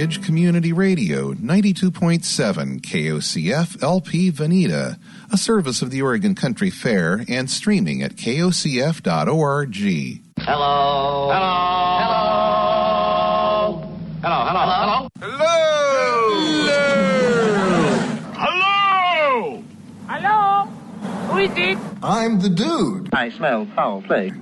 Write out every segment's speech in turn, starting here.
Ridge Community Radio, 92.7 KOCF LP Veneta, a service of the Oregon Country Fair and streaming at kocf.org. Hello. Hello. Hello. Hello. Hello. Hello. Hello? Who is it? I'm the dude. I smell foul play.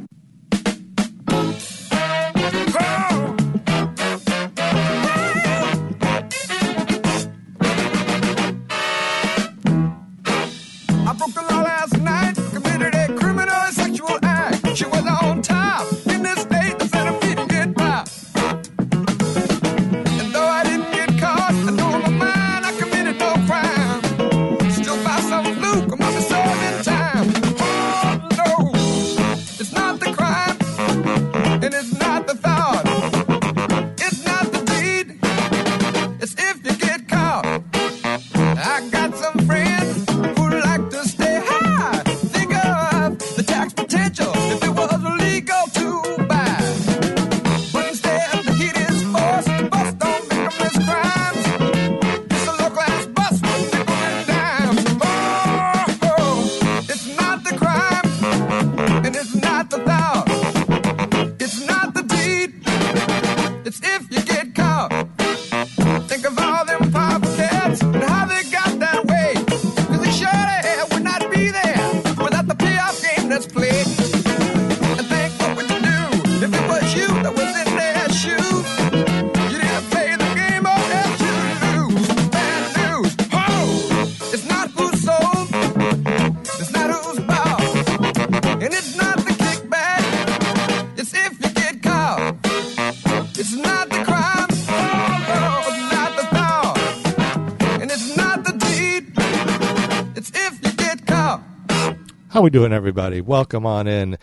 We doing, everybody? Welcome on in.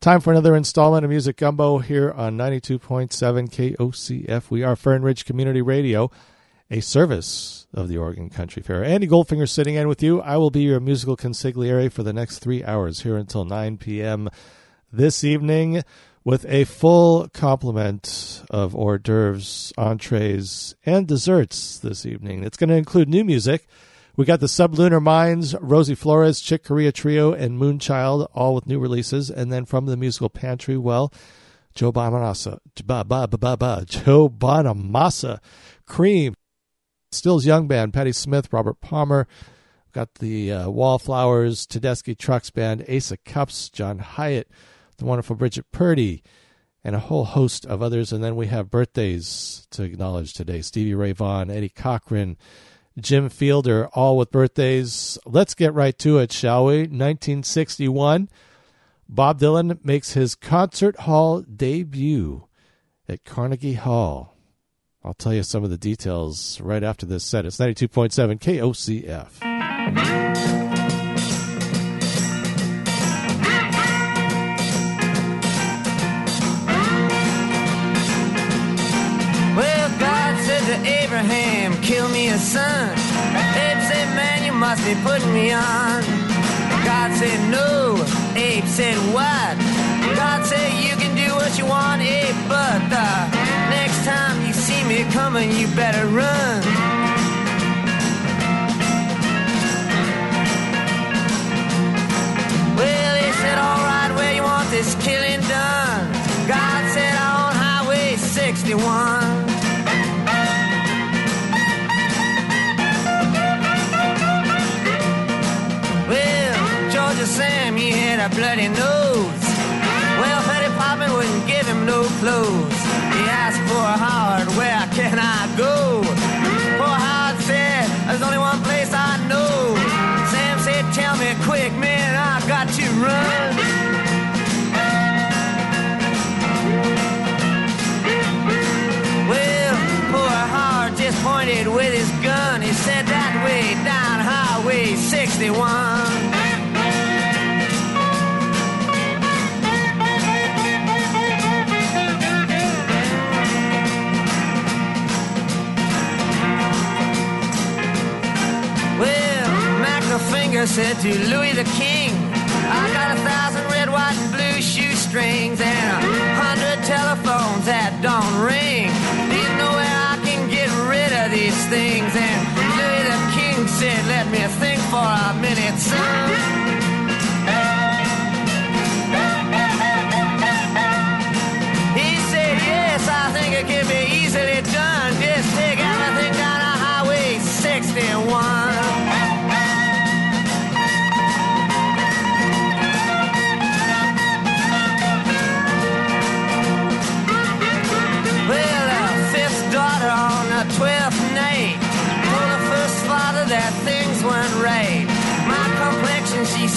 Time for another installment of Music Gumbo here on 92.7 KOCF. We are Fern Ridge Community Radio, a service of the Oregon Country Fair. Andy Goldfinger sitting in with you. I will be your musical consigliere for the next three hours here until 9 p.m. this evening with a full complement of hors d'oeuvres, entrees, and desserts this evening. It's going to include new music. We got the Sublunar Minds, Rosie Flores, Chick Corea Trio, and Moonchild, all with new releases. And then from the musical pantry, well, Joe Bonamassa, Joe Bonamassa, Cream, Stills Young Band, Patti Smith, Robert Palmer. Got the uh, Wallflowers, Tedeschi Trucks Band, Ace of Cups, John Hiatt, the wonderful Brigitte Purdy, and a whole host of others. And then we have birthdays to acknowledge today Stevie Ray Vaughan, Eddie Cochran, Jim Fielder, all with birthdays. Let's get right to it, shall we? 1961, Bob Dylan makes his concert hall debut at Carnegie Hall. I'll tell you some of the details right after this set. It's 92.7 KOCF. Me son. Abe said, man, you must be putting me on. God said, no. Abe said, what? God said, you can do what you want, Abe, but the next time you see me coming, you better run. Bloody nose. Well, Petty Poppin wouldn't give him no clothes. He asked for Howard, where can I go? Poor Howard said, there's only one place I know. Sam said, tell me quick, man, I got to run. Well, poor Howard just pointed with his gun. He said that way down Highway 61. Jagger said to Louis the King, I got a thousand red, white, and blue shoestrings and a hundred telephones that don't ring. Need nowhere I can get rid of these things? And Louis the King said, Let me think for a minute, son.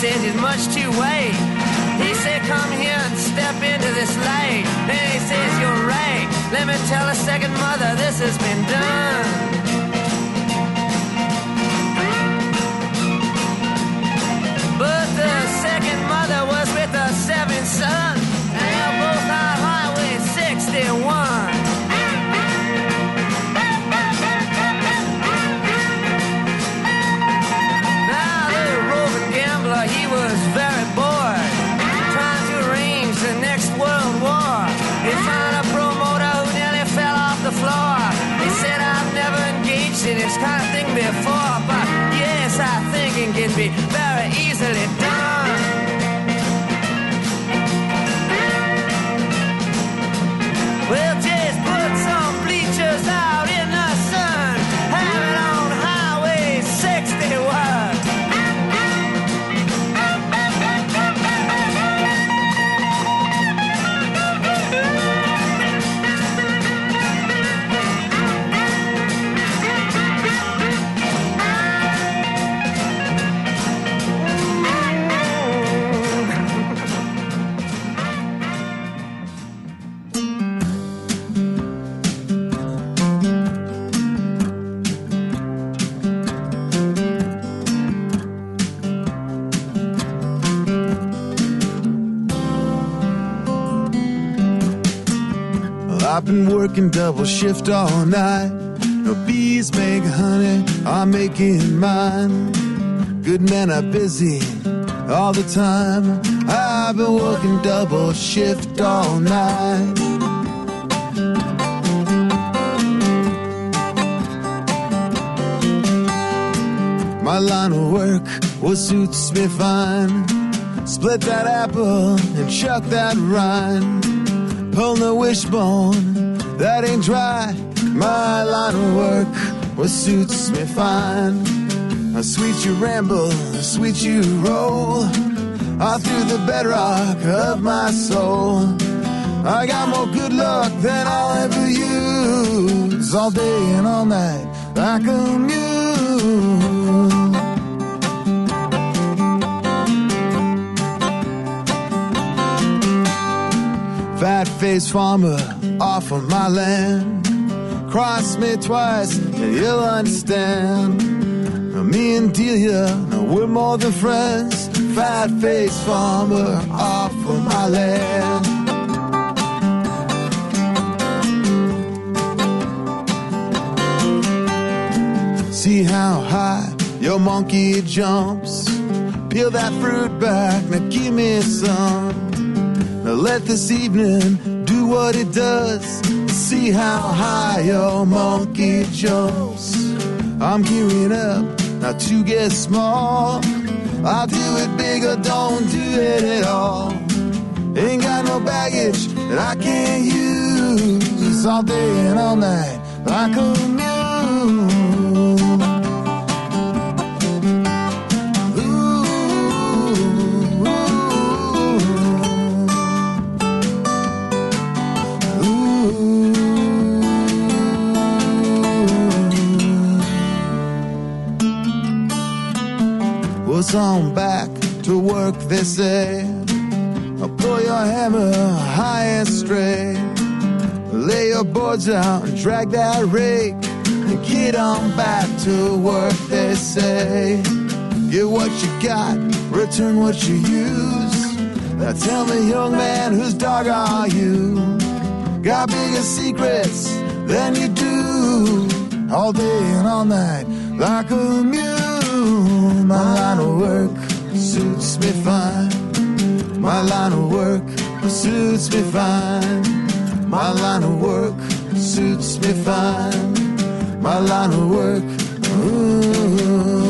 Says he's much too late. He said, come here and step into this light. And he says, you're right. Let me tell a second mother this has been done. Working double shift all night. No bees make honey, I'm making mine. Good men are busy all the time. I've been working double shift all night. My line of work will suits me fine. Split that apple and chuck that rind. Pull the wishbone that ain't dry. My line of work what suits me fine. How sweet you ramble, how sweet you roll. All through the bedrock of my soul. I got more good luck than I'll ever use. All day and all night, like a mule. Fat faced farmer off of my land. Cross me twice and you'll understand. Now, me and Delia, now we're more than friends. Fat faced farmer off of my land. See how high your monkey jumps. Peel that fruit back, now give me some. Now let this evening what it does. See how high your monkey jumps. I'm gearing up now to get small. I'll do it big or don't do it at all. Ain't got no baggage that I can't use all day and all night like a mule. On back to work, they say. I'll pull your hammer high and straight. Lay your boards out and drag that rake. And get on back to work, they say. Get what you got, return what you use. Now tell me, young man, whose dog are you? Got bigger secrets than you do. All day and all night, like a mule. My line of work suits me fine. My line of work suits me fine. My line of work suits me fine. My line of work. Ooh.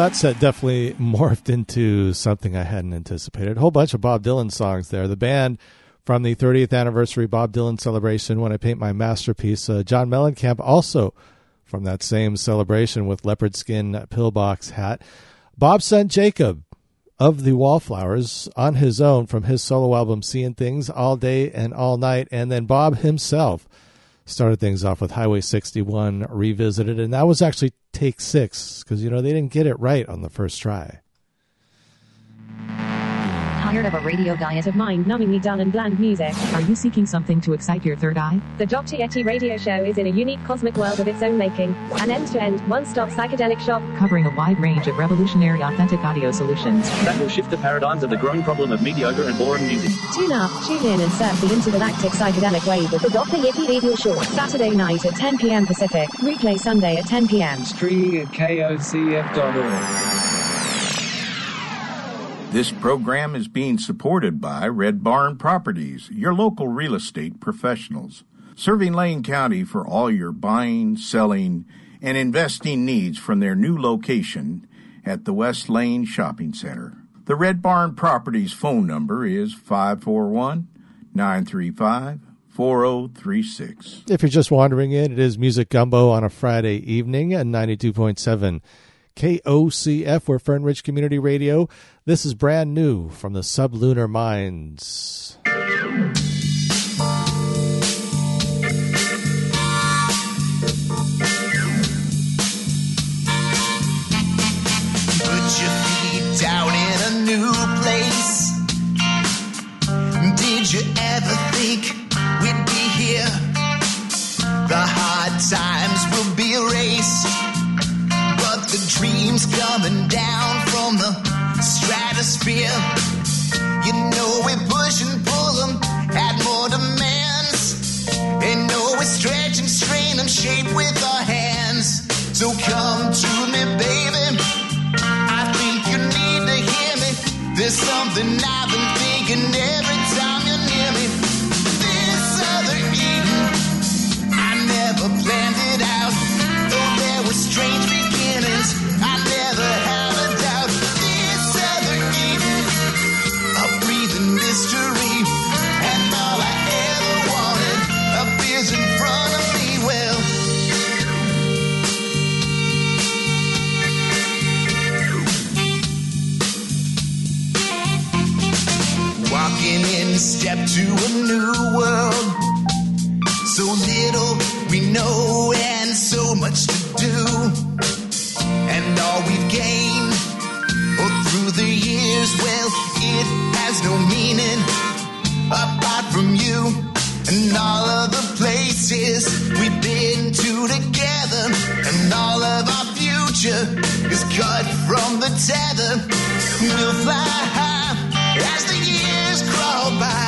Well, that set definitely morphed into something I hadn't anticipated. A whole bunch of Bob Dylan songs there. The band from the 30th anniversary Bob Dylan celebration, When I Paint My Masterpiece, uh, John Mellencamp also from that same celebration with leopard skin pillbox hat. Bob's son Jakob of the Wallflowers on his own from his solo album Seeing Things All Day and All Night. And then Bob himself started things off with Highway 61 Revisited. And that was actually take six because, you know, they didn't get it right on the first try. Tired of a radio diet of mind-numbingly dull and bland music? Are you seeking something to excite your third eye? The Dr. Yeti radio show is in a unique cosmic world of its own making. An end-to-end, one-stop psychedelic shop. Covering a wide range of revolutionary authentic audio solutions. That will shift the paradigms of the growing problem of mediocre and boring music. Tune up, tune in and surf the intergalactic psychedelic wave with the Dr. Yeti radio show. Saturday night at 10 p.m. Pacific. Replay Sunday at 10 p.m. Streaming at kocf.org. This program is being supported by Red Barn Properties, your local real estate professionals, serving Lane County for all your buying, selling, and investing needs from their new location at the West Lane Shopping Center. The Red Barn Properties phone number is 541 935 4036. If you're just wandering in, it is Music Gumbo on a Friday evening at 92.7 KOCF. We're Fern Ridge Community Radio. This is brand new from the Sublunar Minds. Shape with our hands. So come to me, baby. I think you need to hear me. There's something I've new world. So little we know and so much to do. And all we've gained oh, through the years, well, it has no meaning apart from you. And all of the places we've been to together. And all of our future is cut from the tether. We'll fly high as the years crawl by.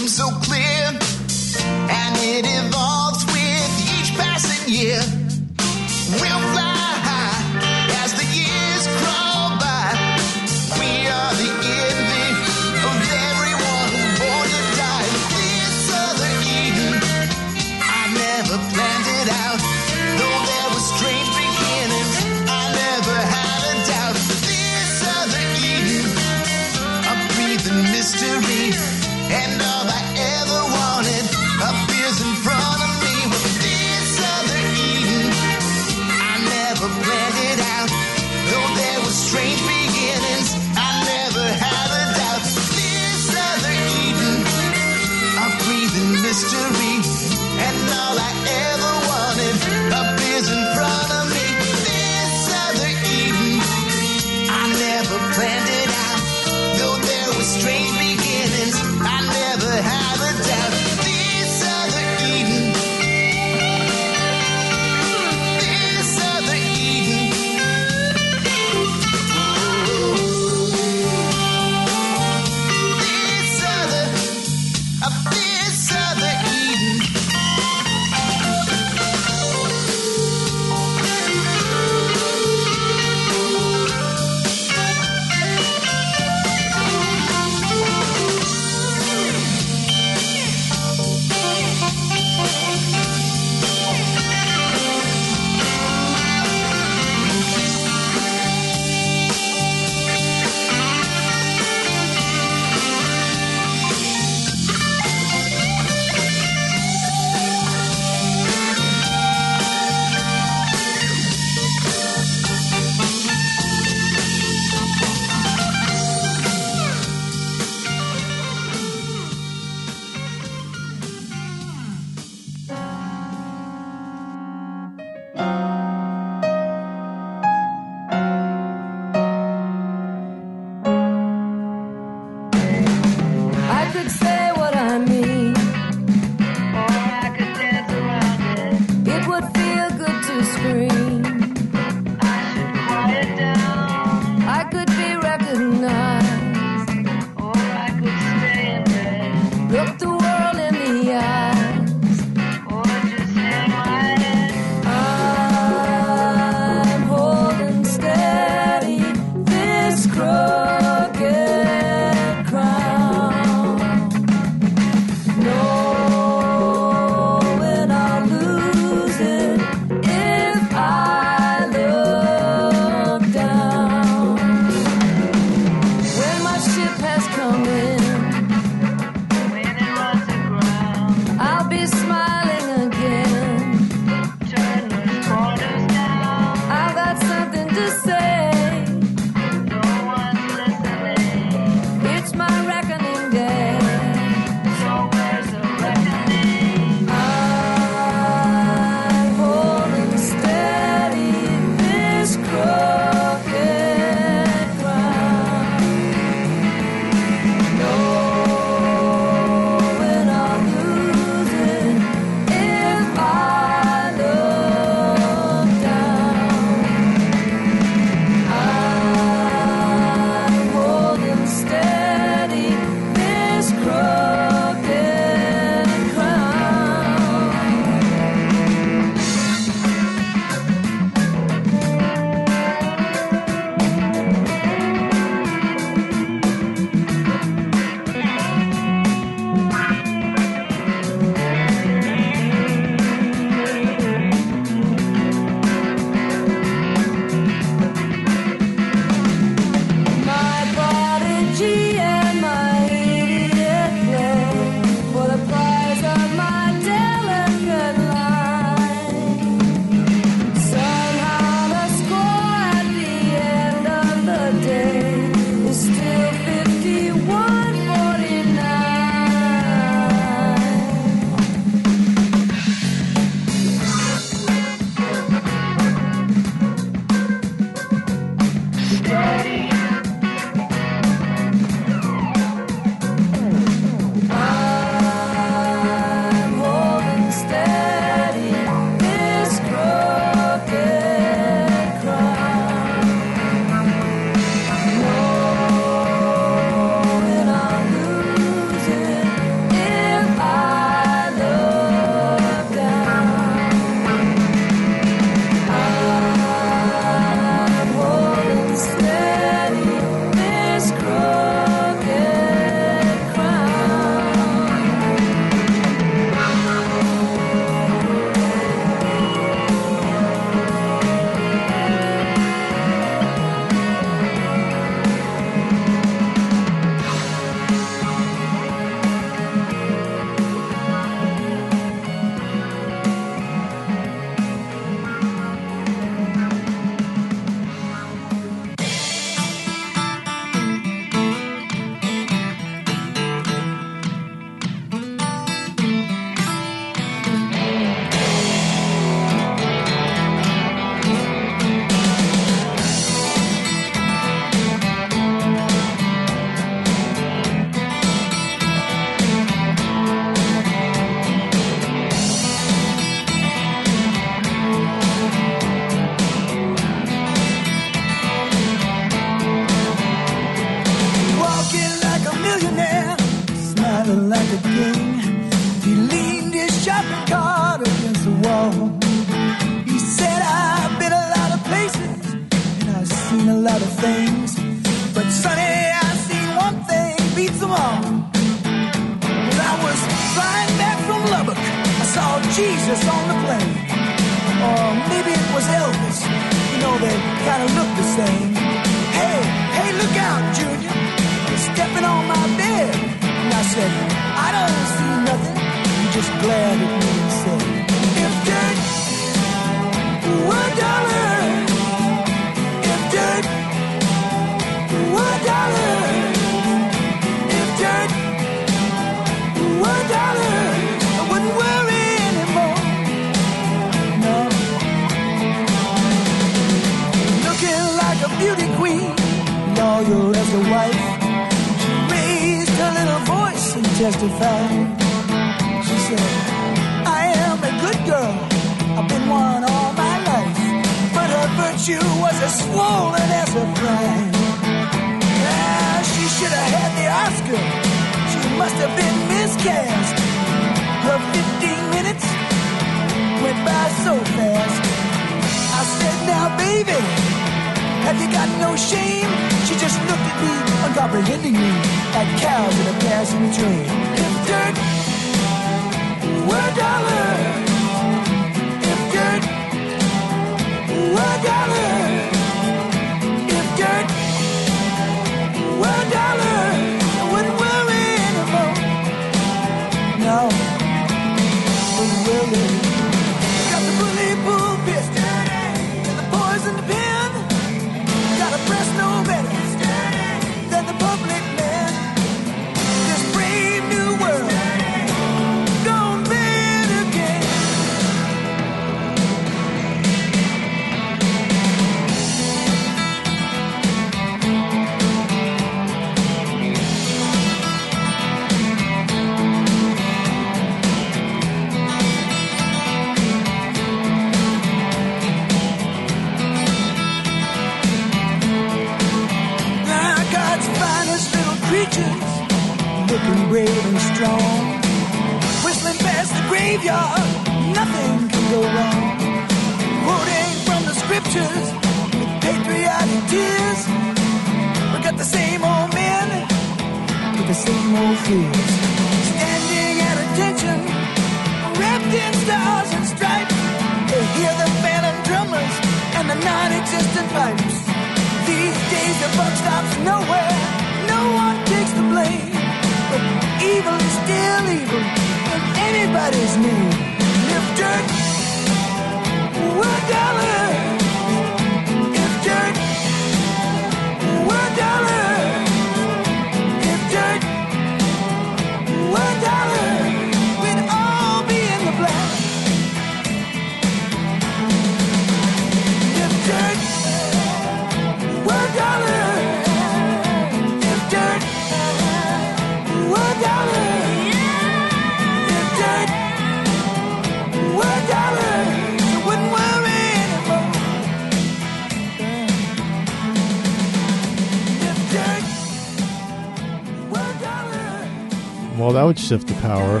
power.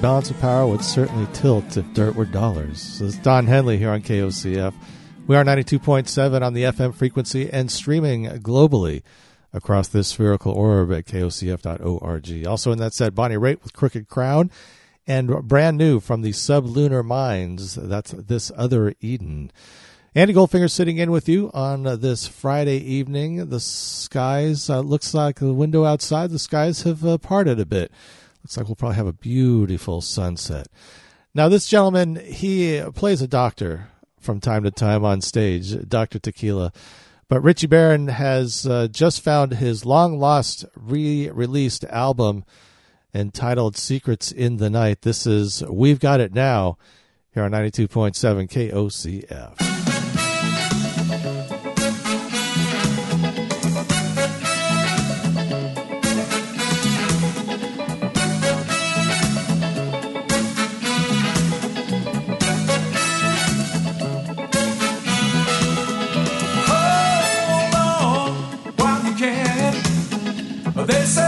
Balance of power would certainly tilt if dirt were dollars. So it's Don Henley here on KOCF. We are 92.7 on the FM frequency and streaming globally across this spherical orb at kocf.org. Also in that set, Bonnie Raitt with Crooked Crown and brand new from the Sublunar Minds. That's This Other Eden. Andy Goldfinger sitting in with you on this Friday evening. The skies uh, looks like the window outside. The skies have uh, parted a bit. Looks like we'll probably have a beautiful sunset. Now, this gentleman, he plays a doctor from time to time on stage, Dr. Tequila. But Richie Barron has uh, just found his long lost re released album entitled Secrets in the Night. This is We've Got It Now here on 92.7 KOCF. They say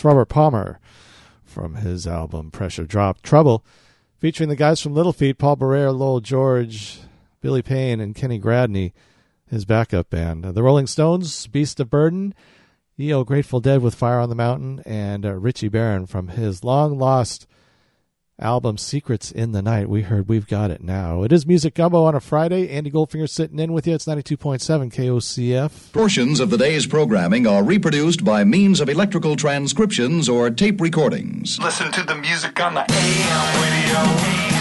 that's Robert Palmer from his album Pressure Drop Trouble, featuring the guys from Little Feat, Paul Barrere, Lowell George, Billy Payne, and Kenny Gradney, his backup band. Uh, the Rolling Stones, Beast of Burden, E.O. Grateful Dead with Fire on the Mountain, and uh, Richie Barron from his long lost album Secrets in the Night. We heard We've Got It Now. It is Music Gumbo on a Friday. Andy Goldfinger sitting in with you. It's 92.7 KOCF. Portions of the day's programming are reproduced by means of electrical transcriptions or tape recordings. Listen to the music on the AM radio.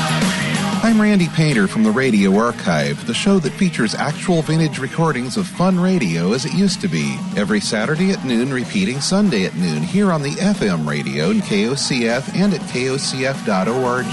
I'm Randy Painter from the Radio Archive, the show that features actual vintage recordings of fun radio as it used to be. Every Saturday at noon, repeating Sunday at noon here on the FM radio in KOCF and at kocf.org.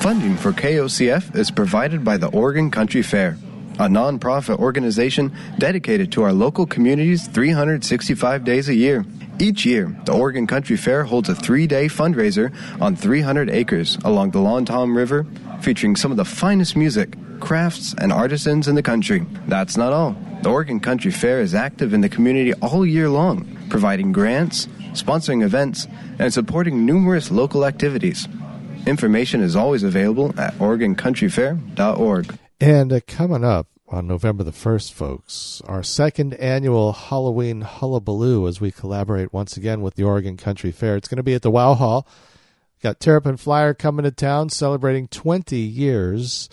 Funding for KOCF is provided by the Oregon Country Fair, a nonprofit organization dedicated to our local communities 365 days a year. Each year, the Oregon Country Fair holds a three day fundraiser on 300 acres along the Long Tom River, featuring some of the finest music, crafts, and artisans in the country. That's not all. The Oregon Country Fair is active in the community all year long, providing grants, sponsoring events, and supporting numerous local activities. Information is always available at OregonCountryFair.org. And uh, coming up on November the 1st, folks, our second annual Halloween Hullabaloo as we collaborate once again with the Oregon Country Fair. It's going to be at the Wow Hall. Got Terrapin Flyer coming to town celebrating 20 years.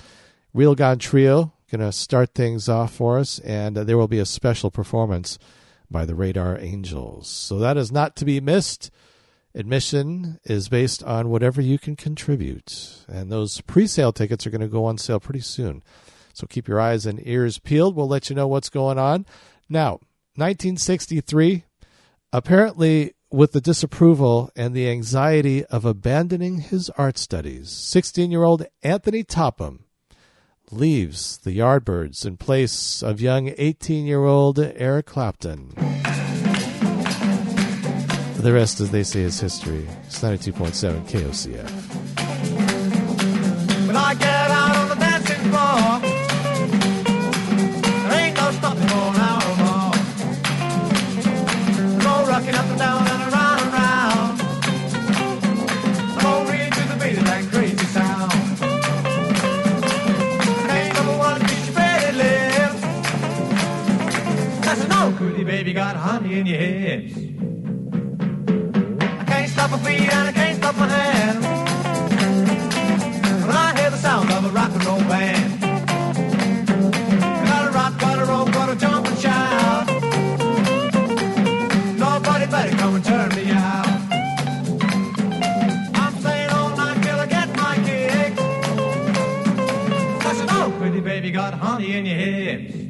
Real Gone Trio going to start things off for us, and uh, there will be a special performance by the Radar Angels. So that is not to be missed. Admission is based on whatever you can contribute. And those pre sale tickets are going to go on sale pretty soon. So keep your eyes and ears peeled. We'll let you know what's going on. Now, 1963, apparently with the disapproval and the anxiety of abandoning his art studies, 16 year old Anthony Topham leaves the Yardbirds in place of young 18 year old Eric Clapton. The rest, as they say, is history. It's 92.7 KOCF. When I get out baby, got honey in your hips. I can't stop my feet and I can't stop my hands. When I hear the sound of a rock and roll band. Gotta rock, gotta roll, gotta jump and shout. Nobody better come and turn me out. I'm all night till I get my pretty baby, got honey in your hips.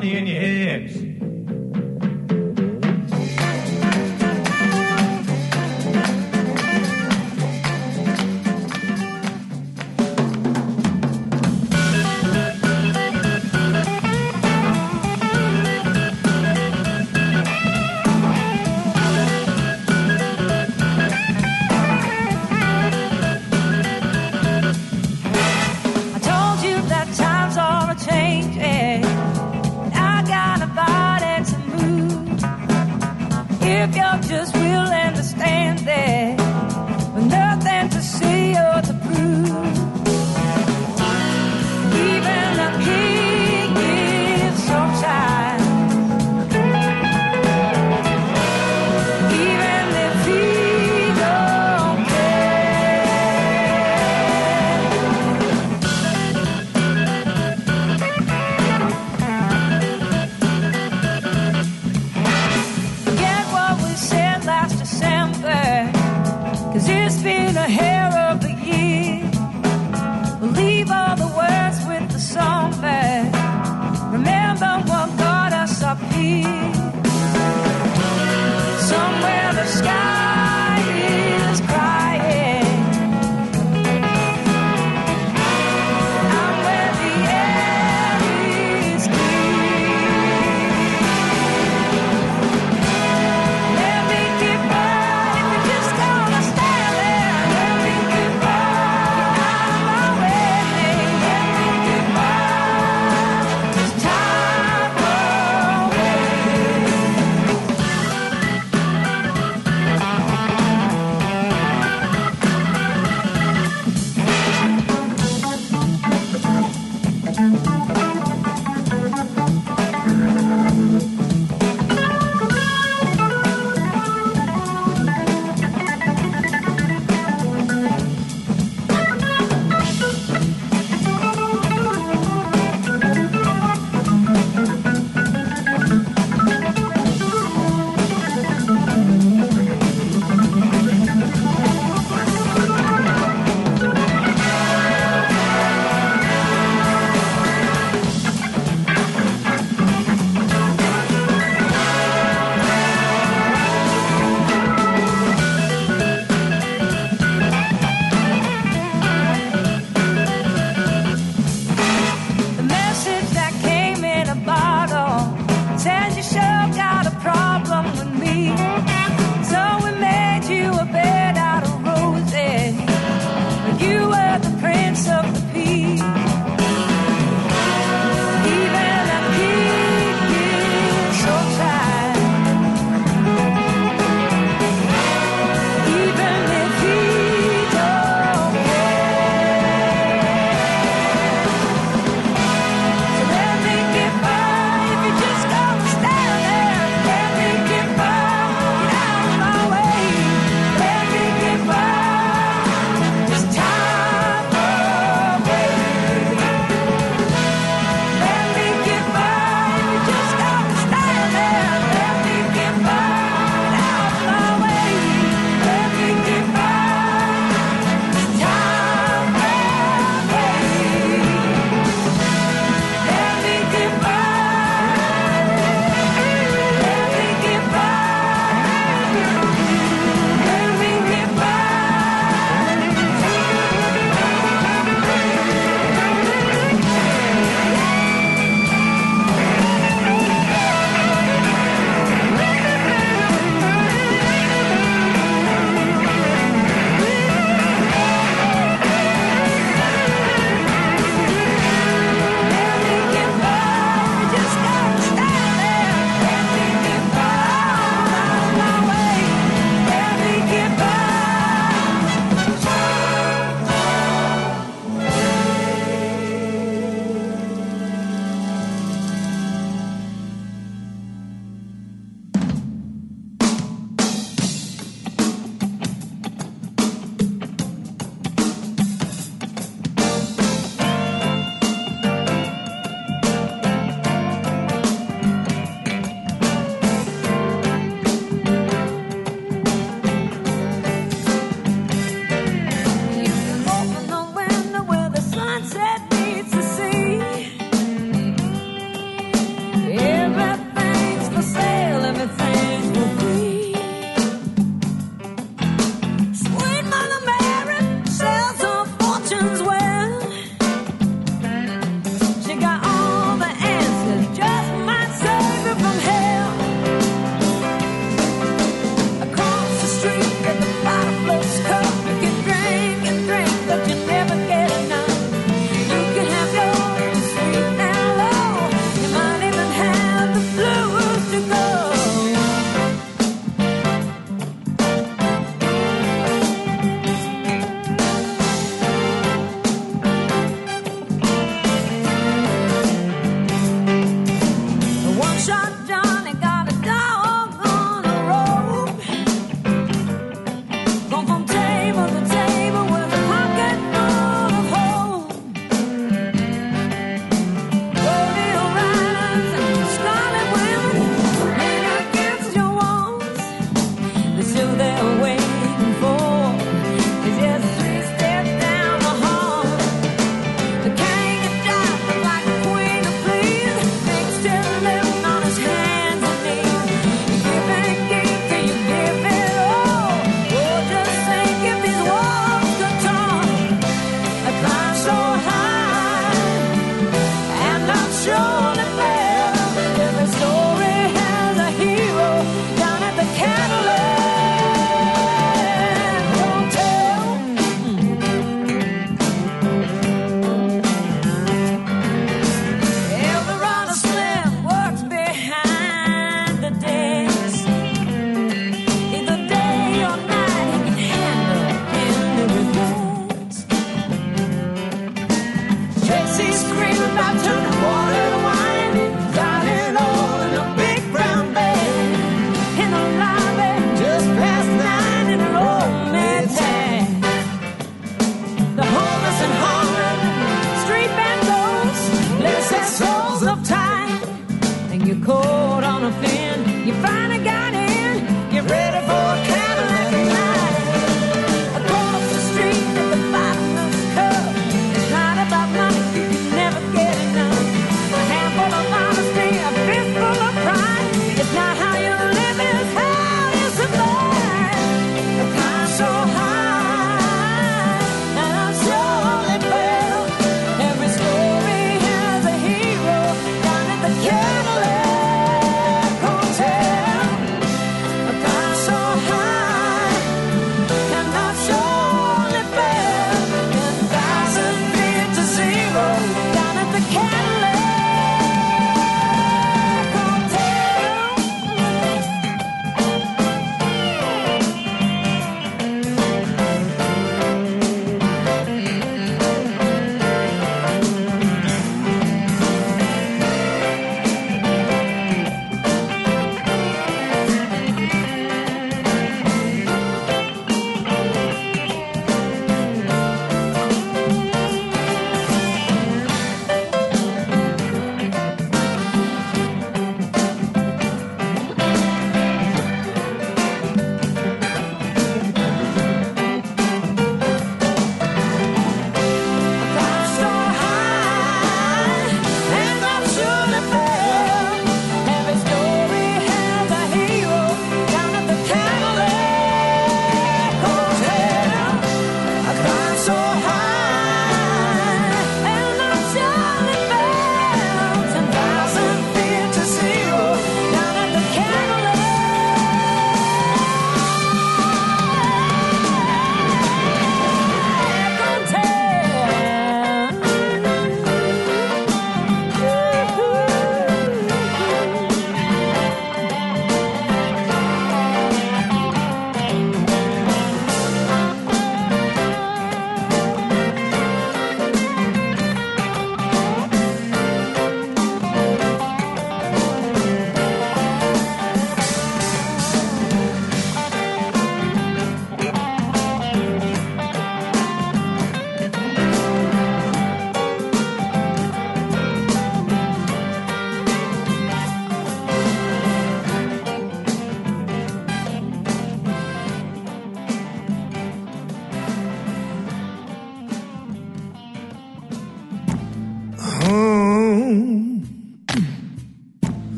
Baby,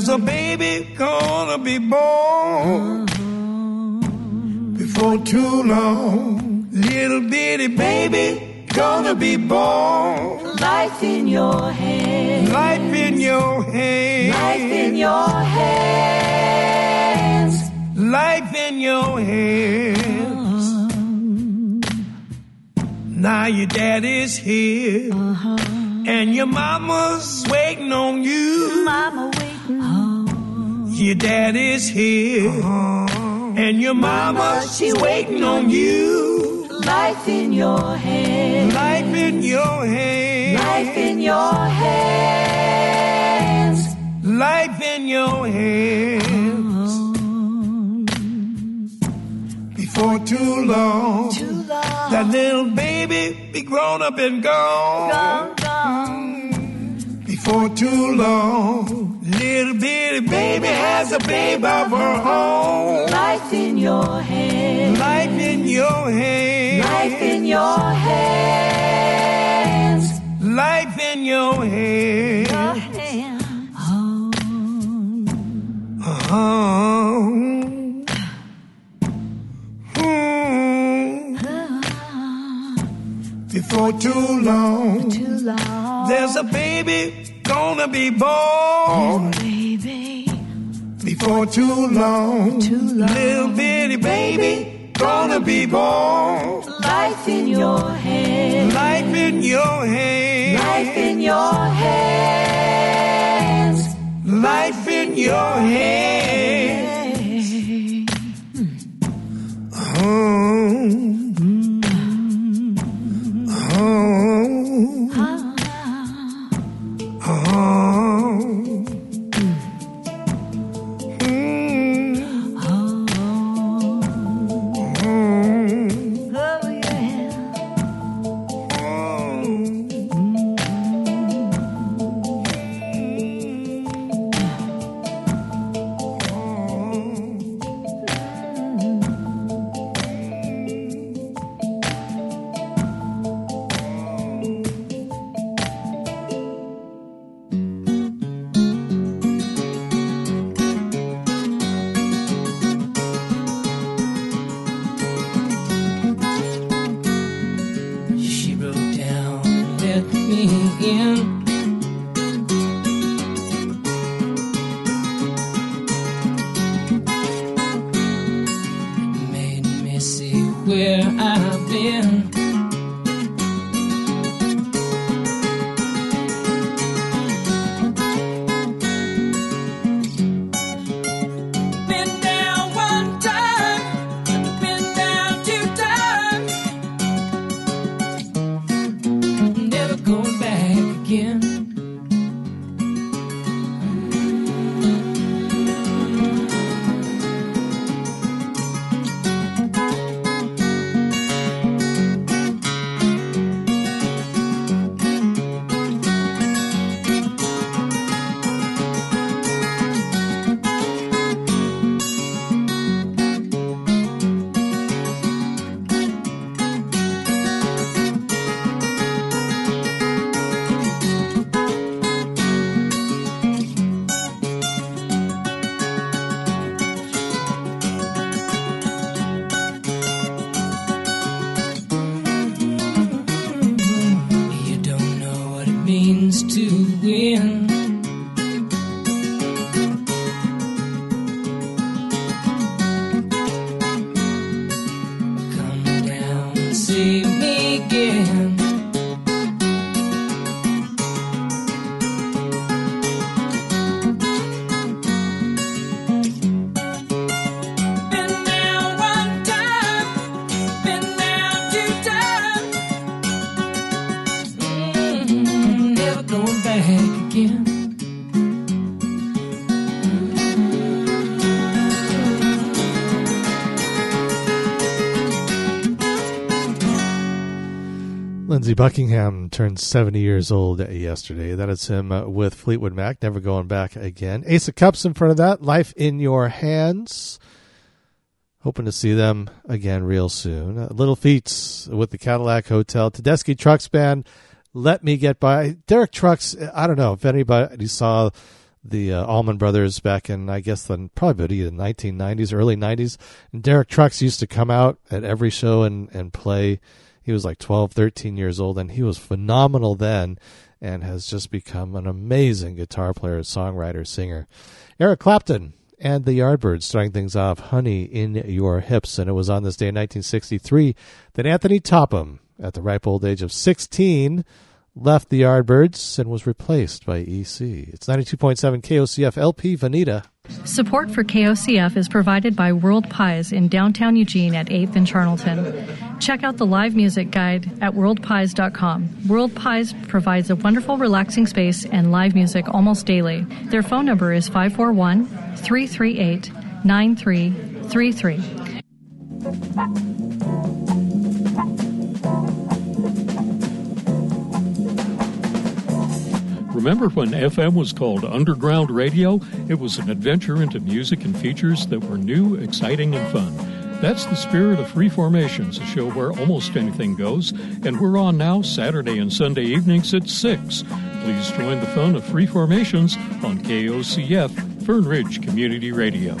there's a baby gonna be born. Before too long, little bitty baby gonna be born. Life in your hands. Life in your hands. Life in your hands. Life in your hands. Now your daddy's here. Uh-huh. And your mama's Your daddy's here. Uh-huh. And your mama, she's waiting on you. Life in your hands. Life in your hands. Life in your hands. Life in your hands. Before too long, Too long. that little baby be grown up and gone. Gone, gone. Before too long, little baby has a babe of her own. Life in your hands. Life in your hands. Life in your hands. Life in your hands. Um, hmm. Before too long, there's a baby gonna be born. Before too long, too long little bitty baby gonna be born. Life in your hands. Life in your hands. Life in your hands. Life in your hands. Home. Home. Home. Buckingham turned 70 years old yesterday. That is him uh, with Fleetwood Mac, never going back again. Ace of Cups in front of that, Life in Your Hands. Hoping to see them again real soon. Uh, Little Feats with the Cadillac Hotel. Tedeschi Trucks Band, Let Me Get By. Derek Trucks, I don't know if anybody saw the uh, Allman Brothers back in, I guess, the, probably the 1990s, early 90s. And Derek Trucks used to come out at every show and, and play. He was like 12, 13 years old, and he was phenomenal then and has just become an amazing guitar player, songwriter, singer. Eric Clapton and the Yardbirds starting things off, Honey in Your Hips. And it was on this day in 1963 that Anthony Topham, at the ripe old age of 16, left the Yardbirds and was replaced by EC. It's 92.7 KOCF LP Vanita. Support for KOCF is provided by World Pies in downtown Eugene at 8th and Charnelton. Check out the live music guide at worldpies.com. World Pies provides a wonderful, relaxing space and live music almost daily. Their phone number is 541 338 9333. Remember when FM was called Underground Radio? It was an adventure into music and features that were new, exciting, and fun. That's the spirit of Free Formations, a show where almost anything goes, and we're on now Saturday and Sunday evenings at 6. Please join the fun of Free Formations on KOCF, Fern Ridge Community Radio.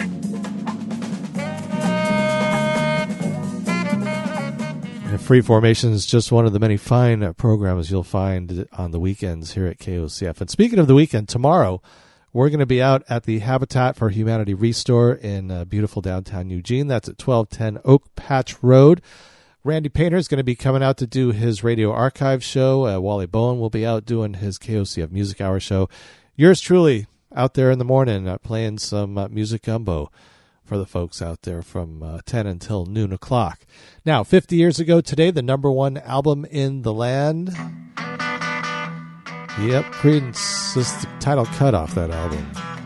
And Free Formation is just one of the many fine programs you'll find on the weekends here at KOCF. And speaking of the weekend, tomorrow we're going to be out at the Habitat for Humanity Restore in uh, beautiful downtown Eugene. That's at 1210 Oak Patch Road. Randy Painter is going to be coming out to do his radio archive show. Uh, Wally Bowen will be out doing his KOCF Music Hour show. Yours truly out there in the morning uh, playing some uh, music gumbo for the folks out there from uh, 10 until noon o'clock. Now, 50 years ago today, the number one album in the land. Yep, Creedence is the title cut off that album.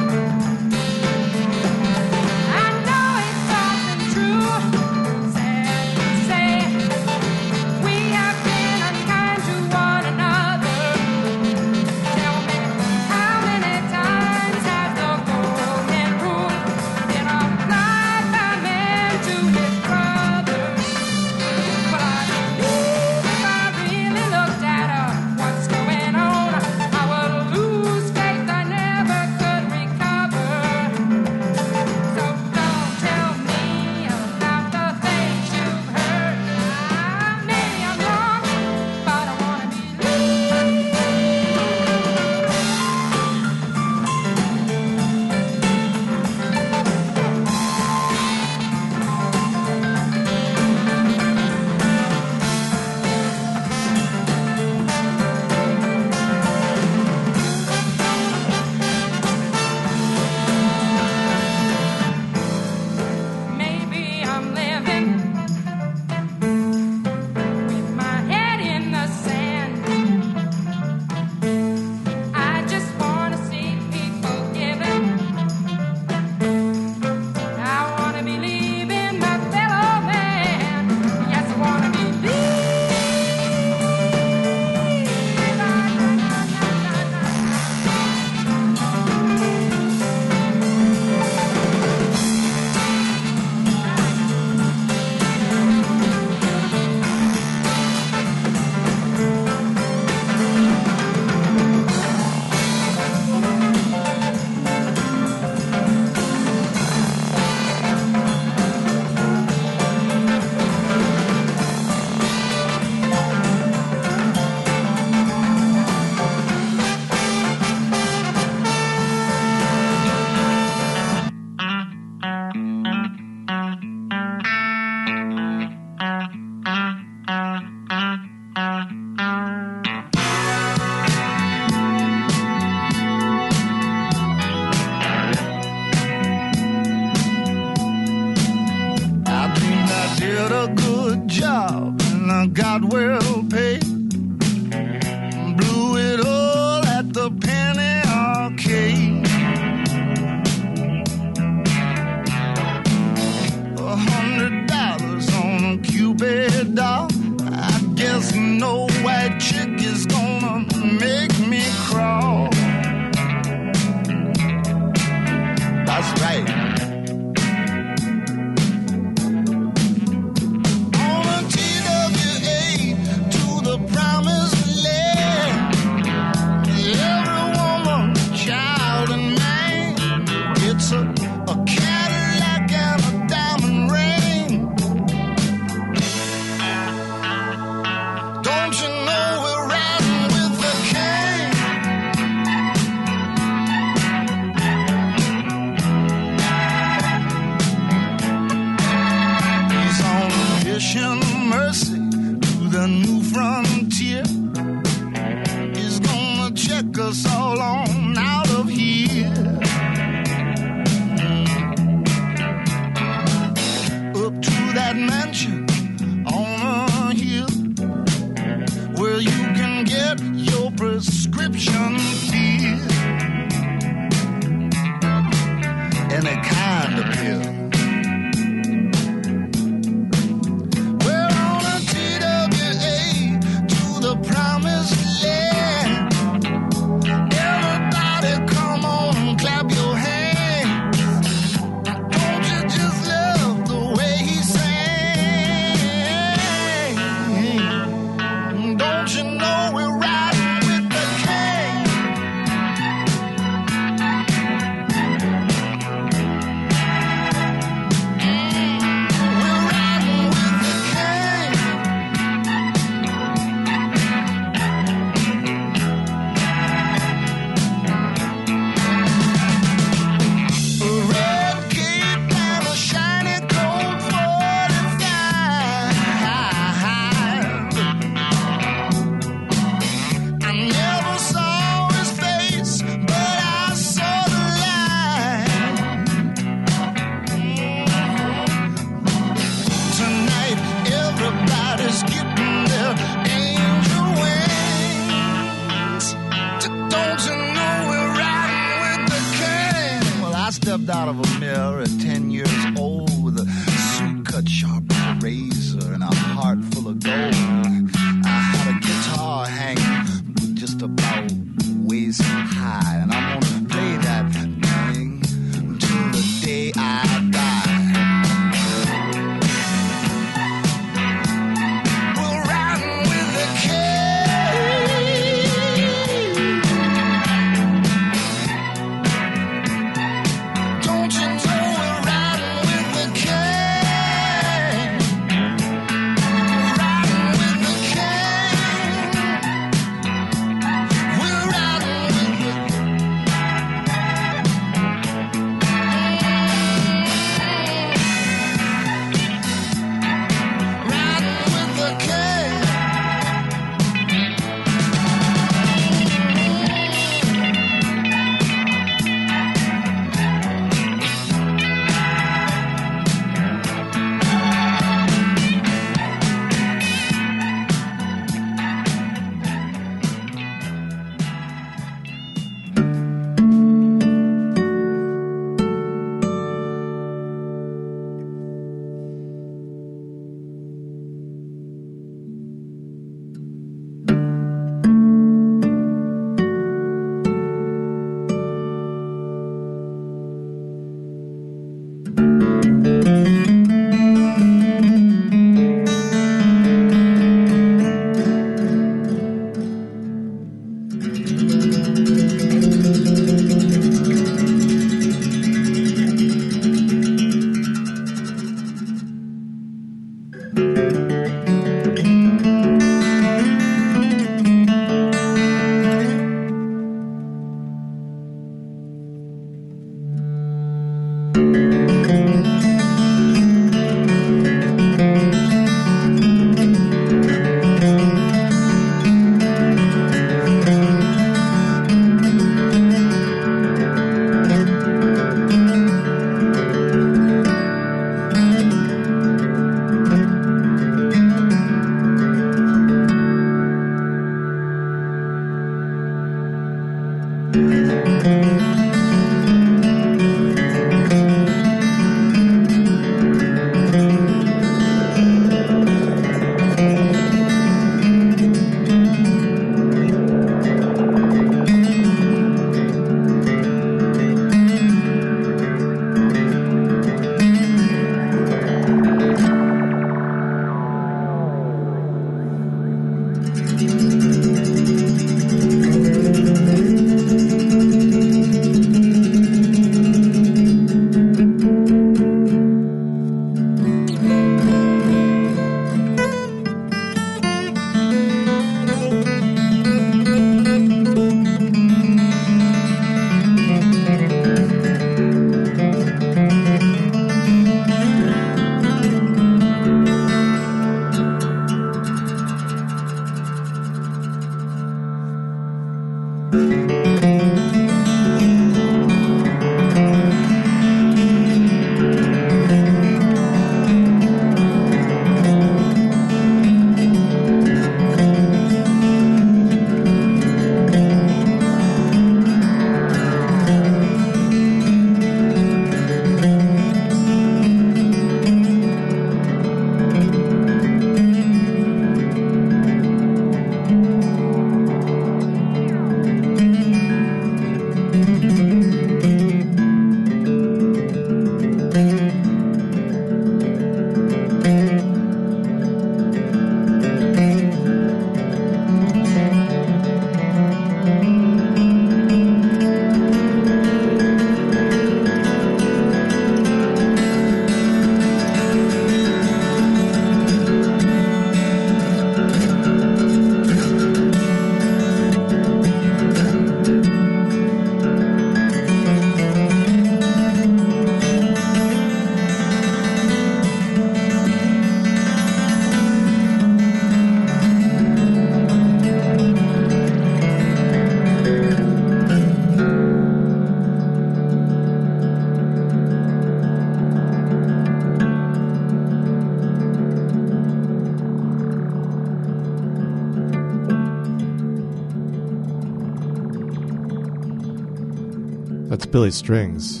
Billy Strings.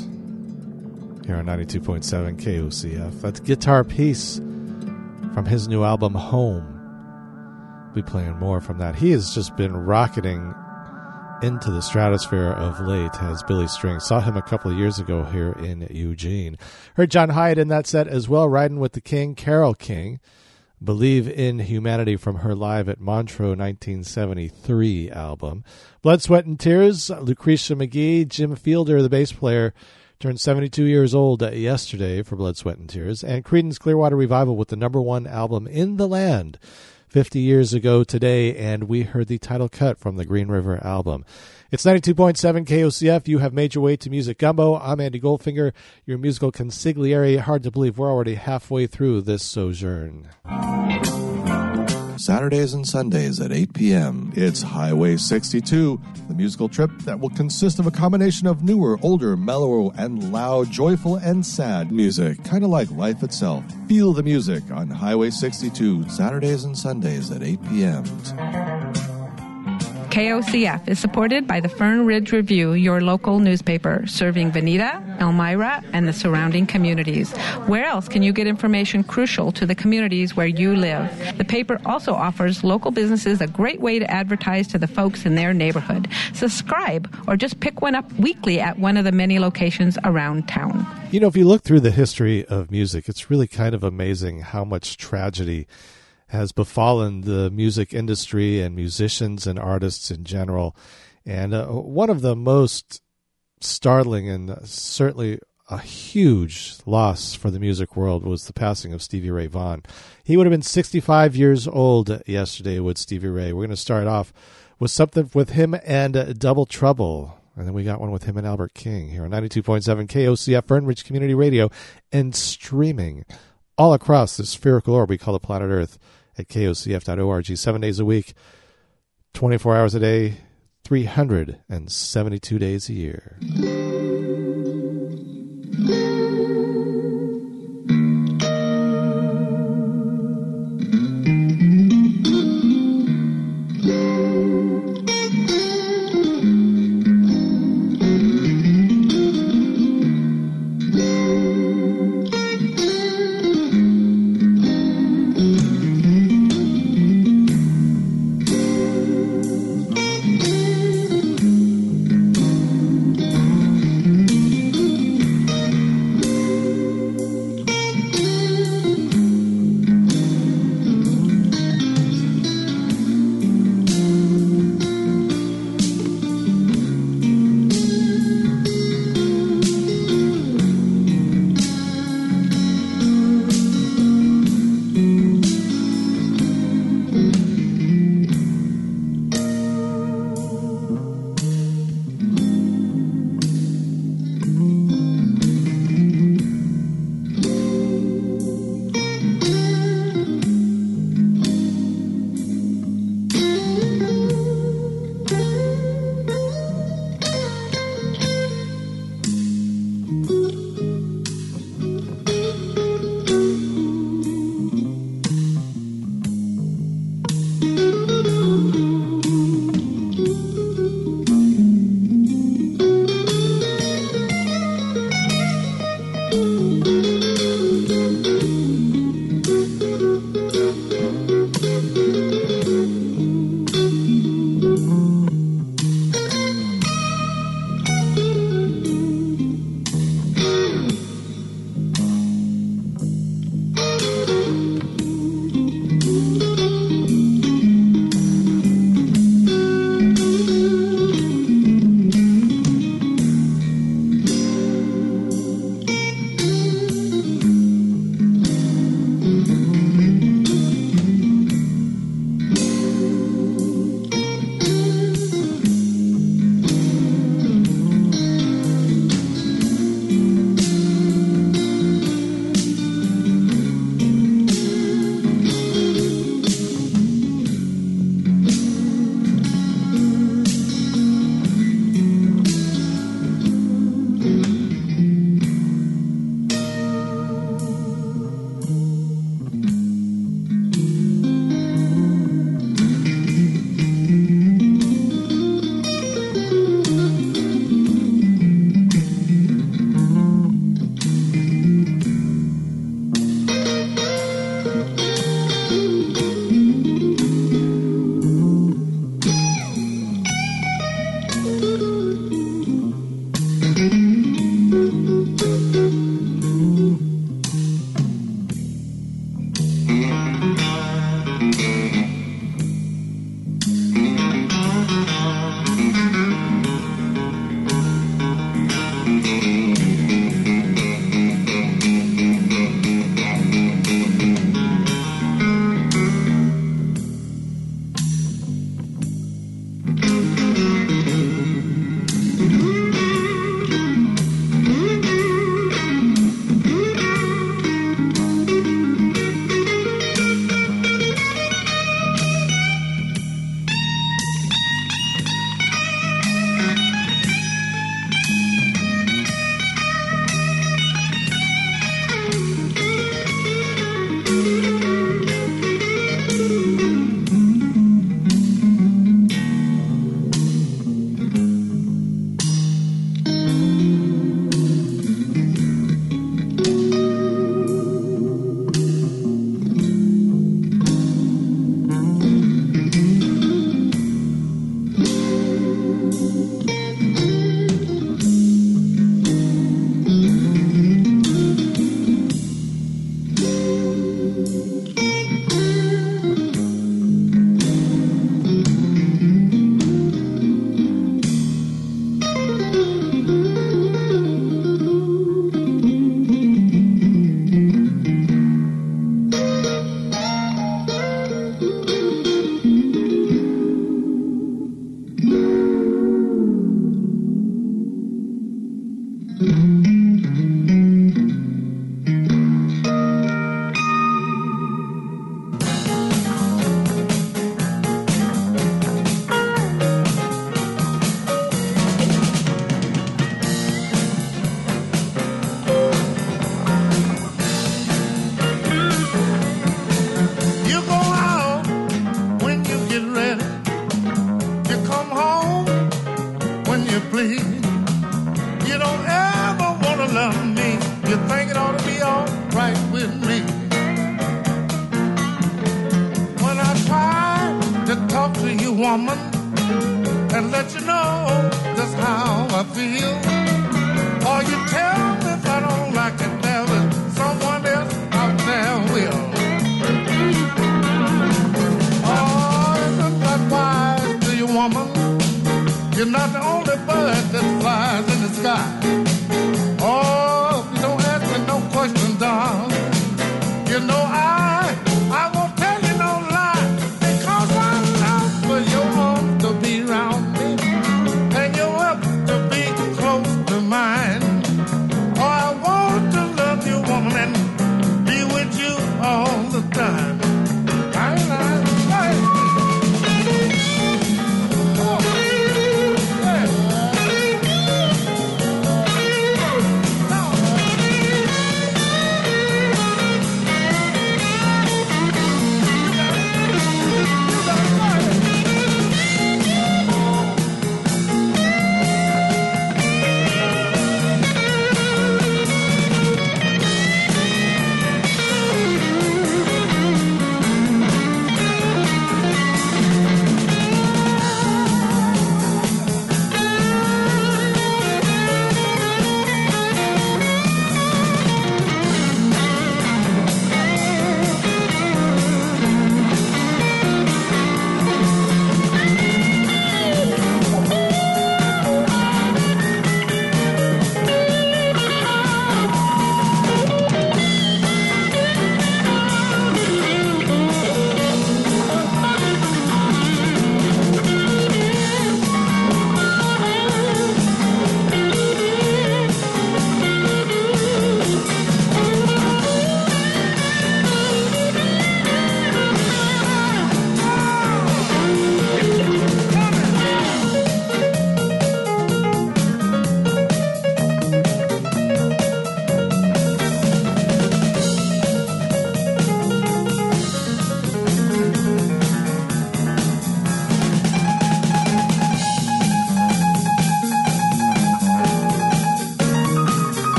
here on 92.7 KOCF. That's Guitar Piece from his new album Home. We'll Be playing more from that. He has just been rocketing into the stratosphere of late as Billy Strings. Saw him a couple of years ago here in Eugene. Heard John Hiatt in that set as well, riding with the King, Carol King. Believe in Humanity from her live at Montreux 1973 album. Blood, Sweat, and Tears, Lucretia McGee, Jim Fielder, the bass player, turned 72 years old yesterday for Blood, Sweat, and Tears. And Creedence Clearwater Revival with the number one album in the land 50 years ago today, and we heard the title cut from the Green River album. It's 92.7 KOCF. You have made your way to Music Gumbo. I'm Andy Goldfinger, your musical consigliere. Hard to believe we're already halfway through this sojourn. Saturdays and Sundays at 8 p.m. It's Highway 62, the musical trip that will consist of a combination of newer, older, mellower, and loud, joyful, and sad music, kind of like life itself. Feel the music on Highway 62, Saturdays and Sundays at 8 p.m. KOCF is supported by the Fern Ridge Review, your local newspaper, serving Veneta, Elmira, and the surrounding communities. Where else can you get information crucial to the communities where you live? The paper also offers local businesses a great way to advertise to the folks in their neighborhood. Subscribe or just pick one up weekly at one of the many locations around town. You know, if you look through the history of music, it's really kind of amazing how much tragedy has befallen the music industry and musicians and artists in general. And uh, one of the most startling and certainly a huge loss for the music world was the passing of Stevie Ray Vaughan. He would have been 65 years old yesterday with Stevie Ray. We're going to start off with something with him and uh, Double Trouble. And then we got one with him and Albert King here on 92.7 KOCF Fern Ridge Community Radio and streaming all across the spherical orb we call the planet Earth at kocf.org seven days a week, 24 hours a day, 372 days a year.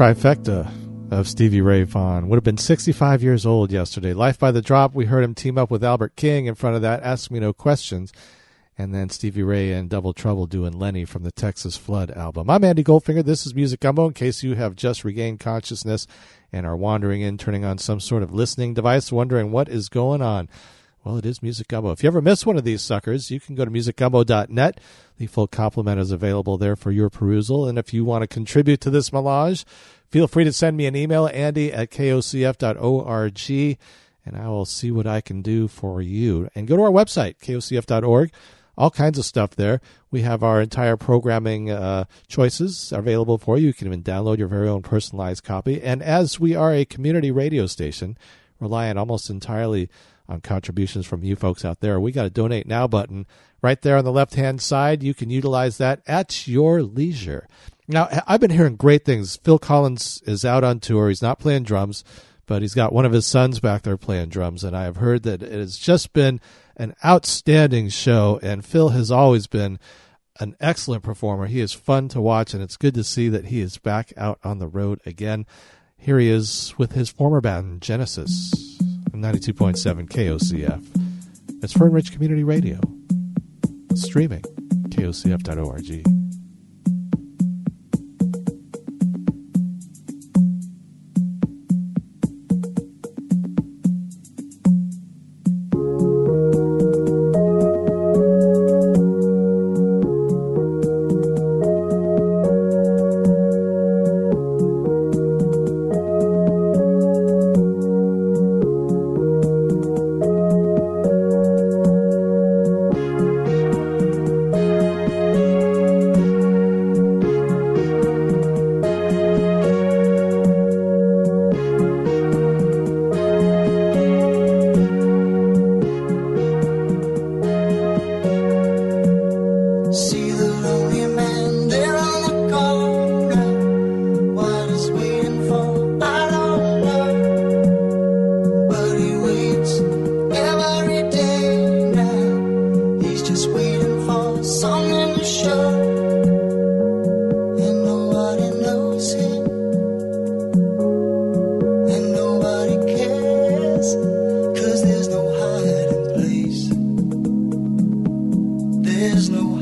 Trifecta of Stevie Ray Vaughan. Would have been 65 years old yesterday. Life by the Drop, we heard him team up with Albert King in front of that, Ask Me No Questions. And then Stevie Ray and Double Trouble doing Lenny from the Texas Flood album. I'm Andy Goldfinger. This is Music Gumbo. In case you have just regained consciousness and are wandering in, turning on some sort of listening device, wondering what is going on. Well, it is Music Gumbo. If you ever miss one of these suckers, you can go to musicgumbo.net. The full complement is available there for your perusal. And if you want to contribute to this melange, feel free to send me an email, andy at kocf.org, and I will see what I can do for you. And go to our website, kocf.org. All kinds of stuff there. We have our entire programming uh, choices available for you. You can even download your very own personalized copy. And as we are a community radio station, relying almost entirely on contributions from you folks out there. We got a donate now button right there on the left hand side. You can utilize that at your leisure. Now, I've been hearing great things. Phil Collins is out on tour. He's not playing drums, but he's got one of his sons back there playing drums. And I have heard that it has just been an outstanding show. And Phil has always been an excellent performer. He is fun to watch, and it's good to see that he is back out on the road again. Here he is with his former band, Genesis. 92.7 KOCF. It's Fern Ridge Community Radio. Streaming, kocf.org. there's no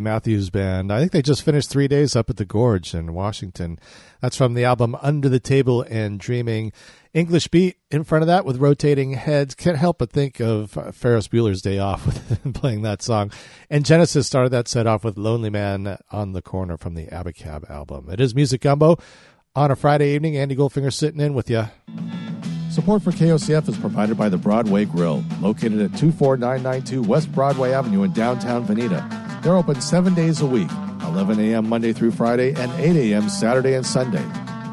Matthews Band. I think they just finished three days up at the Gorge in Washington. That's from the album Under the Table and Dreaming. English Beat in front of that with rotating heads. Can't help but think of Ferris Bueller's Day Off with playing that song. And Genesis started that set off with Lonely Man on the Corner from the Abacab album. It is Music Gumbo on a Friday evening. Andy Goldfinger sitting in with you. Support for KOCF is provided by the Broadway Grill, located at 24992 West Broadway Avenue in downtown Veneta. They're open seven days a week, 11 a.m. Monday through Friday and 8 a.m. Saturday and Sunday.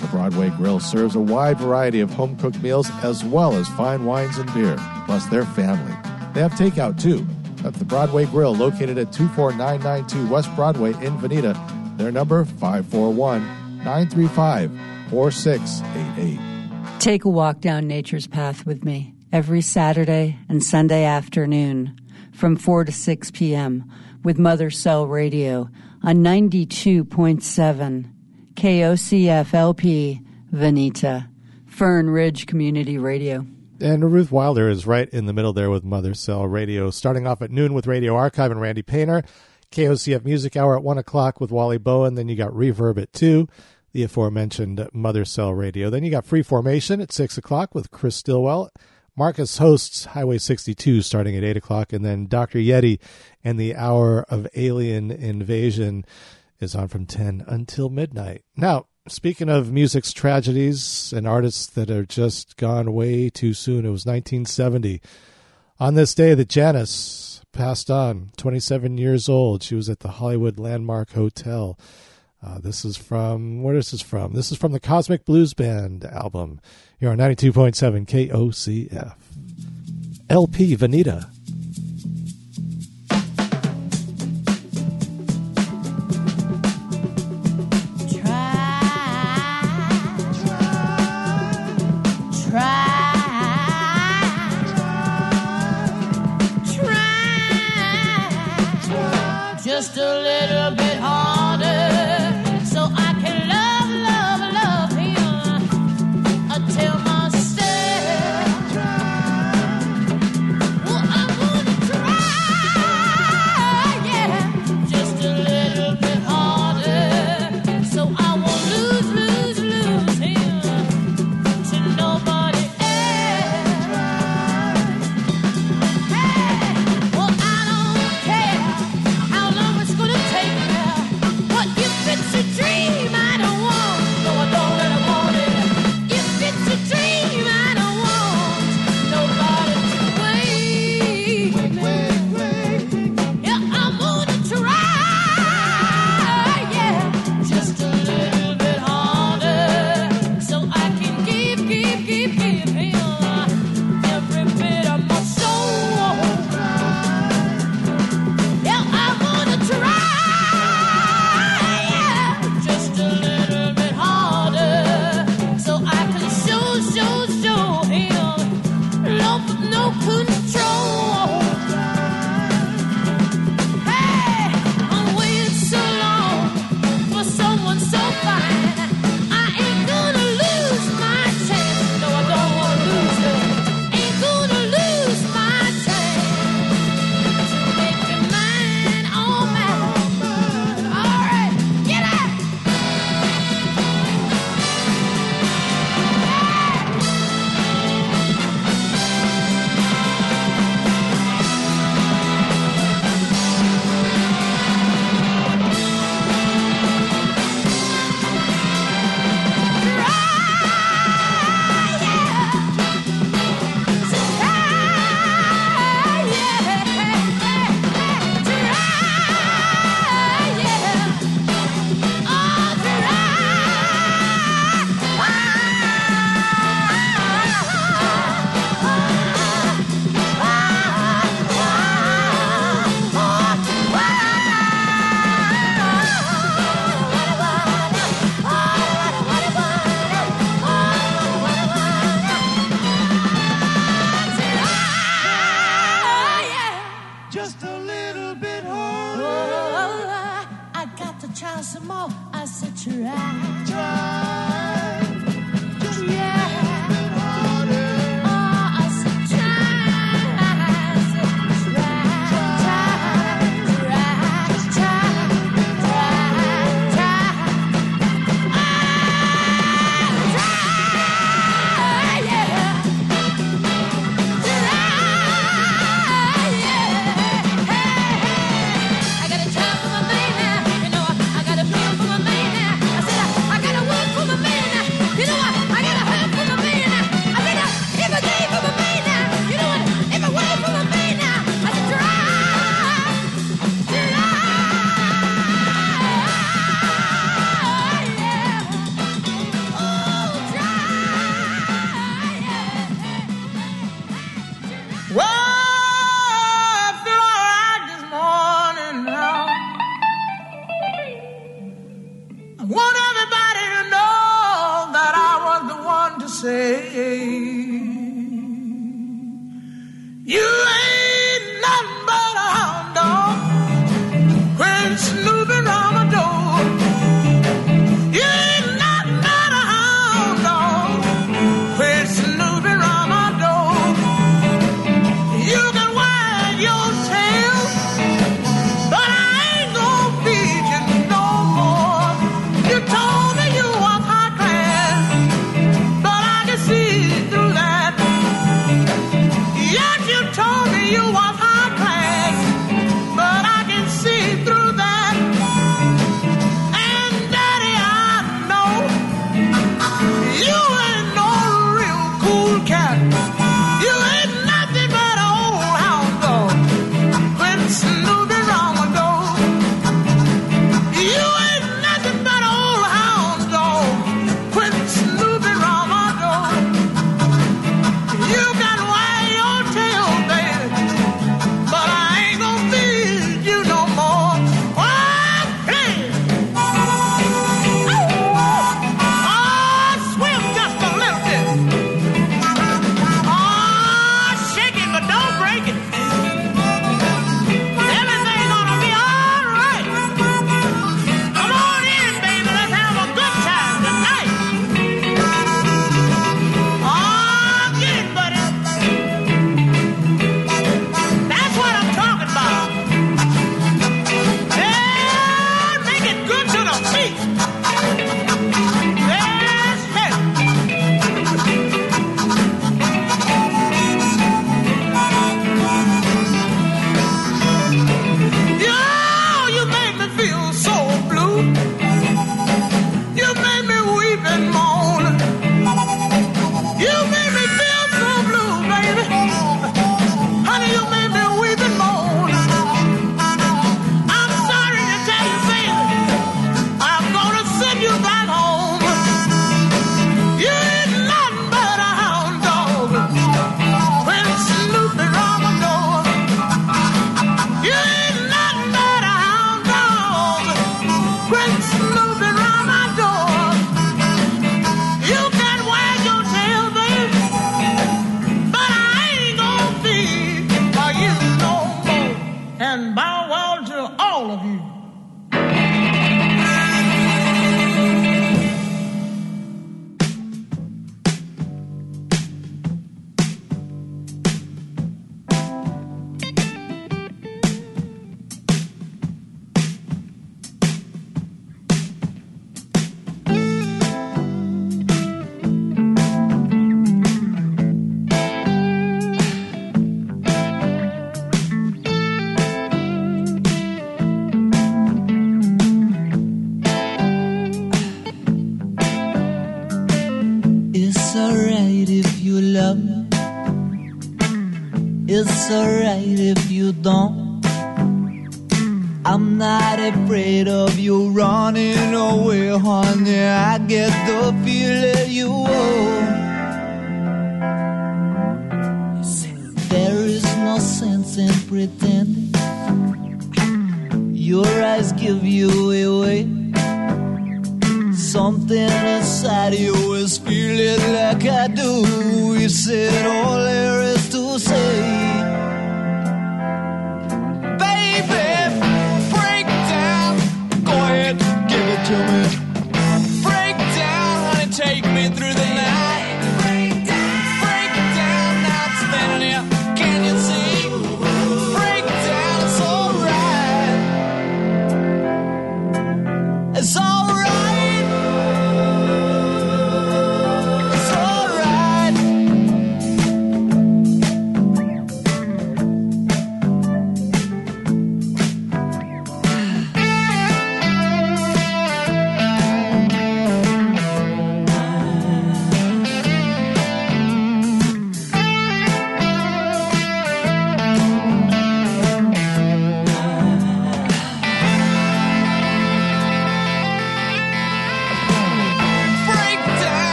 The Broadway Grill serves a wide variety of home cooked meals as well as fine wines and beer, plus their family. They have takeout too. At the Broadway Grill, located at 24992 West Broadway in Veneta, their number 541 935 4688. Take a walk down nature's path with me every Saturday and Sunday afternoon from 4 to 6 p.m. with Mother Cell Radio on 92.7 KOCF LP Veneta, Fern Ridge Community Radio. And Ruth Wilder is right in the middle there with Mother Cell Radio, starting off at noon with Radio Archive and Randy Painter. KOCF Music Hour at 1 o'clock with Wally Bowen. Then you got Reverb at 2, the aforementioned Mother Cell Radio. Then you got Free Formation at 6 o'clock with Chris Stillwell. Marcus hosts Highway 62 starting at 8 o'clock. And then Dr. Yeti and the Hour of Alien Invasion is on from 10 until midnight. Now, speaking of music's tragedies and artists that are just gone way too soon, it was 1970. On this day that Janis passed on, 27 years old, she was at the Hollywood Landmark Hotel. Uh, this is from, where is this from? This is from the Kozmic Blues Band album. You're on 92.7 KOCF. LP Veneta.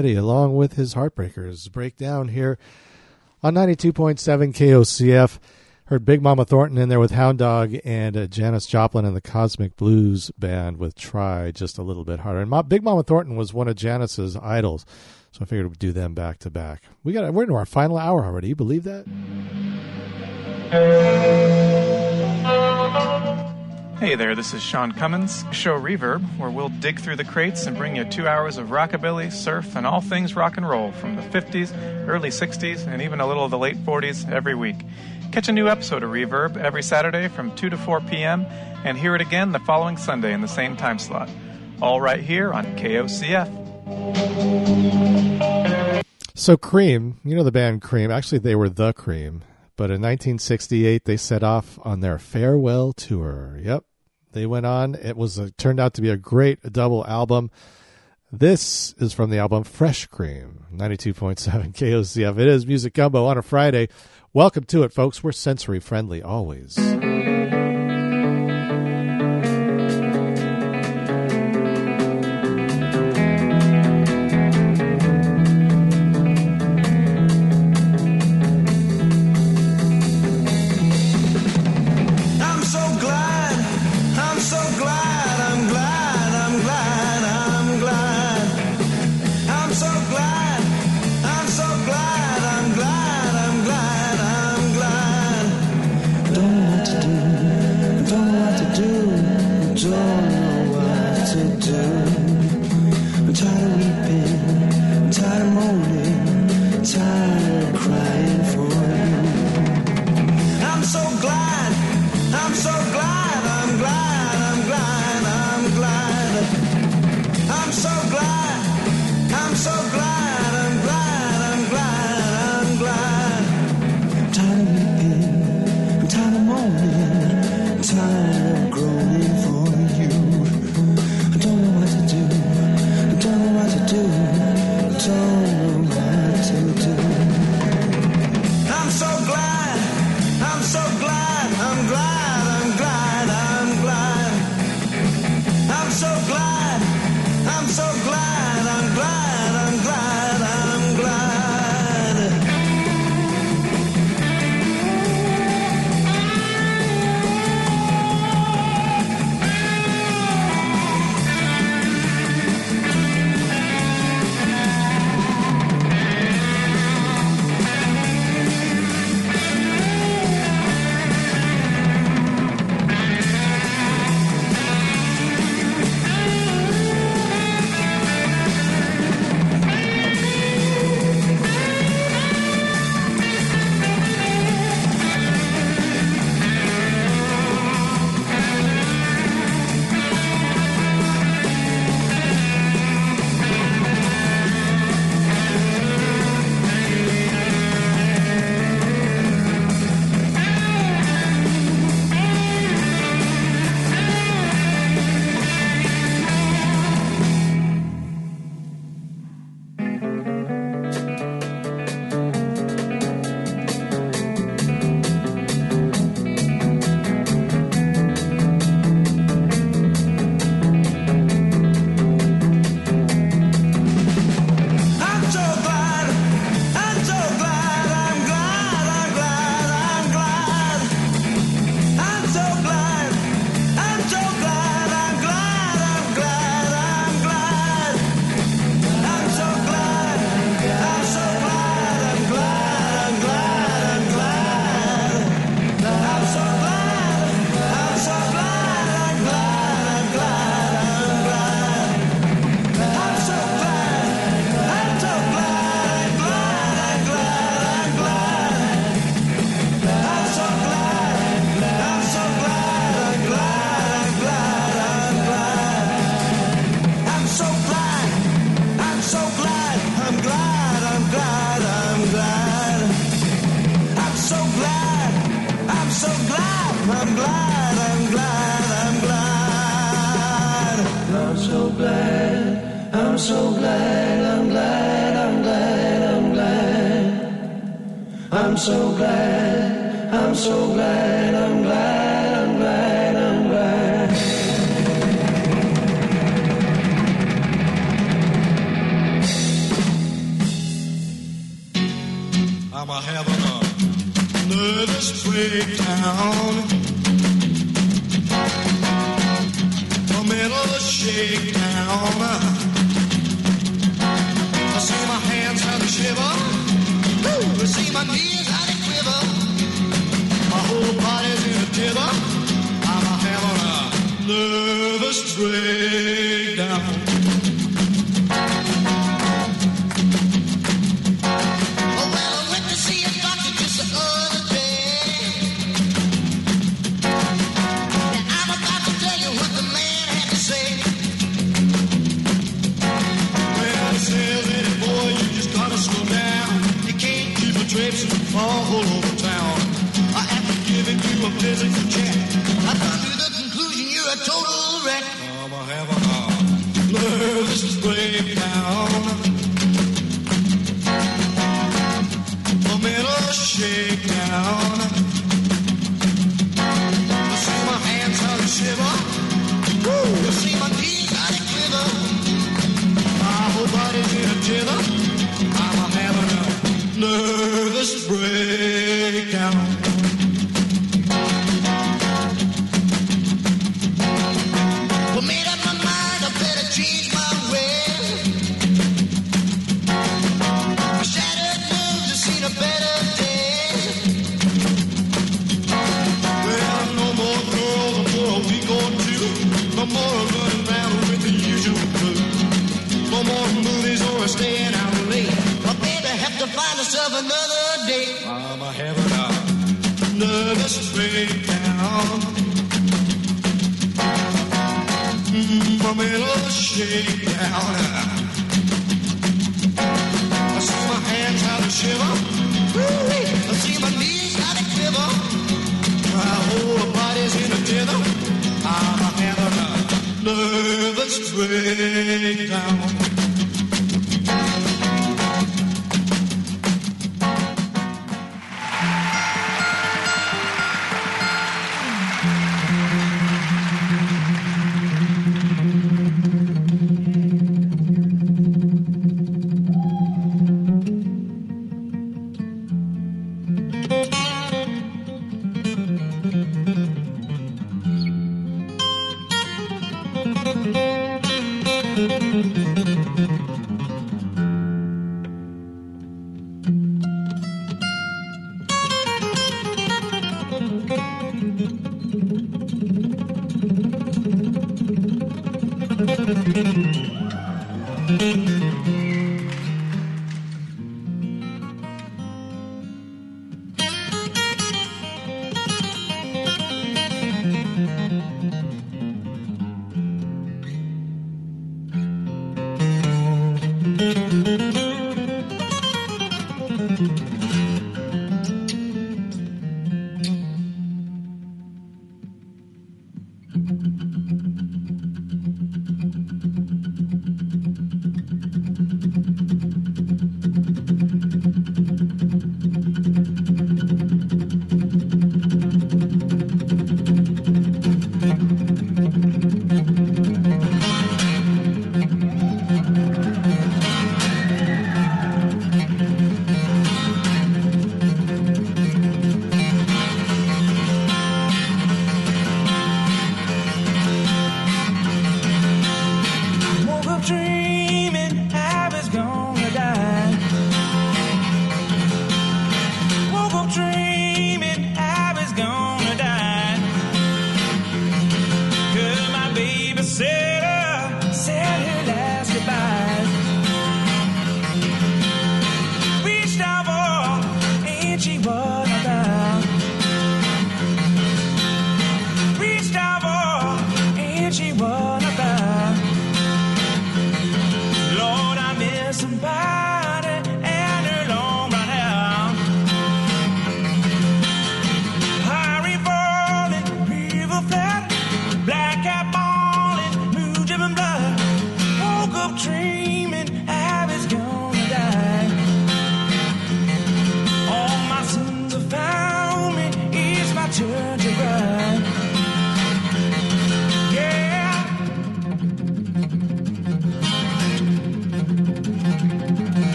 Petty, along with his Heartbreakers, break down here on 92.7 KOCF. Heard Big Mama Thornton in there with Hound Dog and uh, Janis Joplin and the Kozmic Blues Band with Try Just a Little Bit Harder. And Big Mama Thornton was one of Janis's idols, so I figured we'd do them back to back. We got we're into our final hour already. You believe that? Hey there, this is Sean Cummins, show Reverb, where we'll dig through the crates and bring you two hours of rockabilly, surf, and all things rock and roll from the 50s, early 60s, and even a little of the late 40s every week. Catch a new episode of Reverb every Saturday from 2 to 4 p.m. and hear it again the following Sunday in the same time slot. All right here on KOCF. So Cream, you know the band Cream. Actually, they were the Cream, but in 1968 they set off on their farewell tour. Yep, they went on. It was a, turned out to be a great double album. This is from the album Fresh Cream, 92.7 KOCF. It is Music Gumbo on a Friday. Welcome to it, folks. We're sensory friendly always.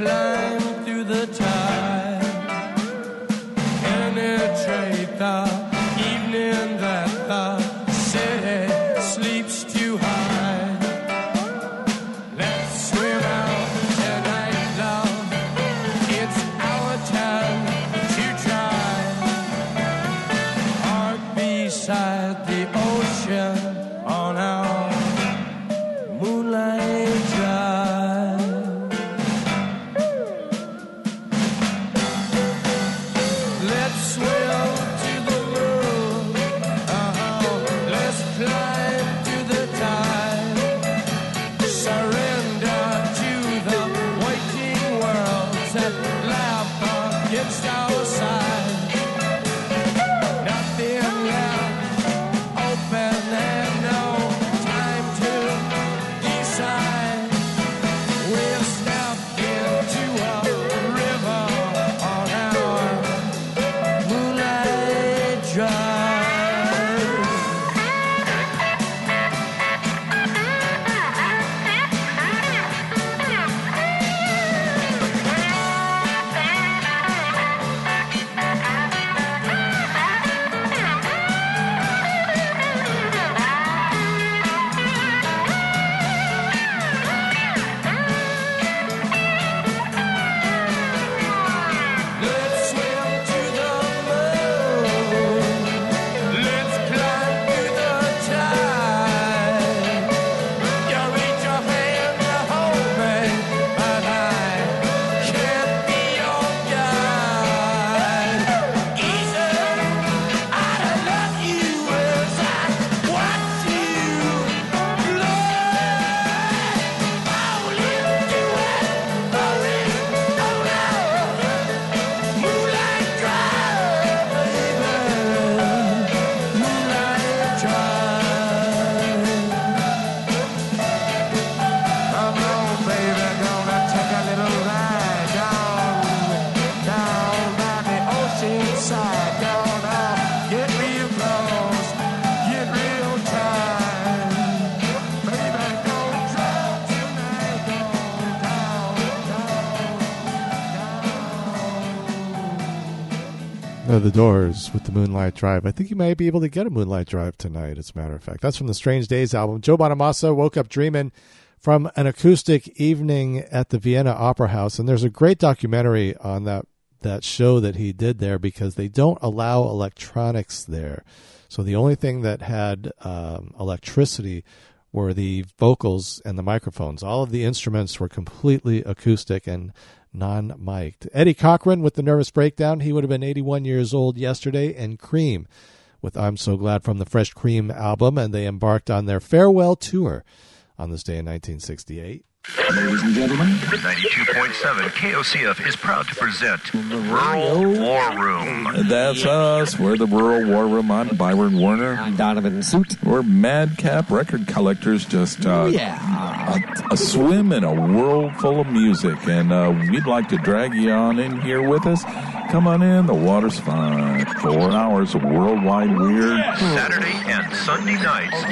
Let's the Doors with the Moonlight Drive. I think you might be able to get a Moonlight Drive tonight, as a matter of fact. That's from the Strange Days album. Joe Bonamassa woke up dreaming from an acoustic evening at the Vienna Opera House. And there's a great documentary on that, that show that he did there because they don't allow electronics there. So the only thing that had um, electricity were the vocals and the microphones. All of the instruments were completely acoustic and non mic'd. Eddie Cochran with the Nervous Breakdown. He would have been 81 years old yesterday. And Cream with I'm So Glad from the Fresh Cream album. And they embarked on their farewell tour on this day in 1968. Ladies and gentlemen, 92.7 KOCF is proud to present the Rural War Room. That's us. We're the Rural War Room. I'm Byron Warner. I'm Donovan Suit. We're madcap record collectors, just uh, Yeah. a, a swim in a world full of music. And uh, we'd like to drag you on in here with us. Come on in. The water's fine. Four hours of worldwide weird. Saturday and Sunday nights,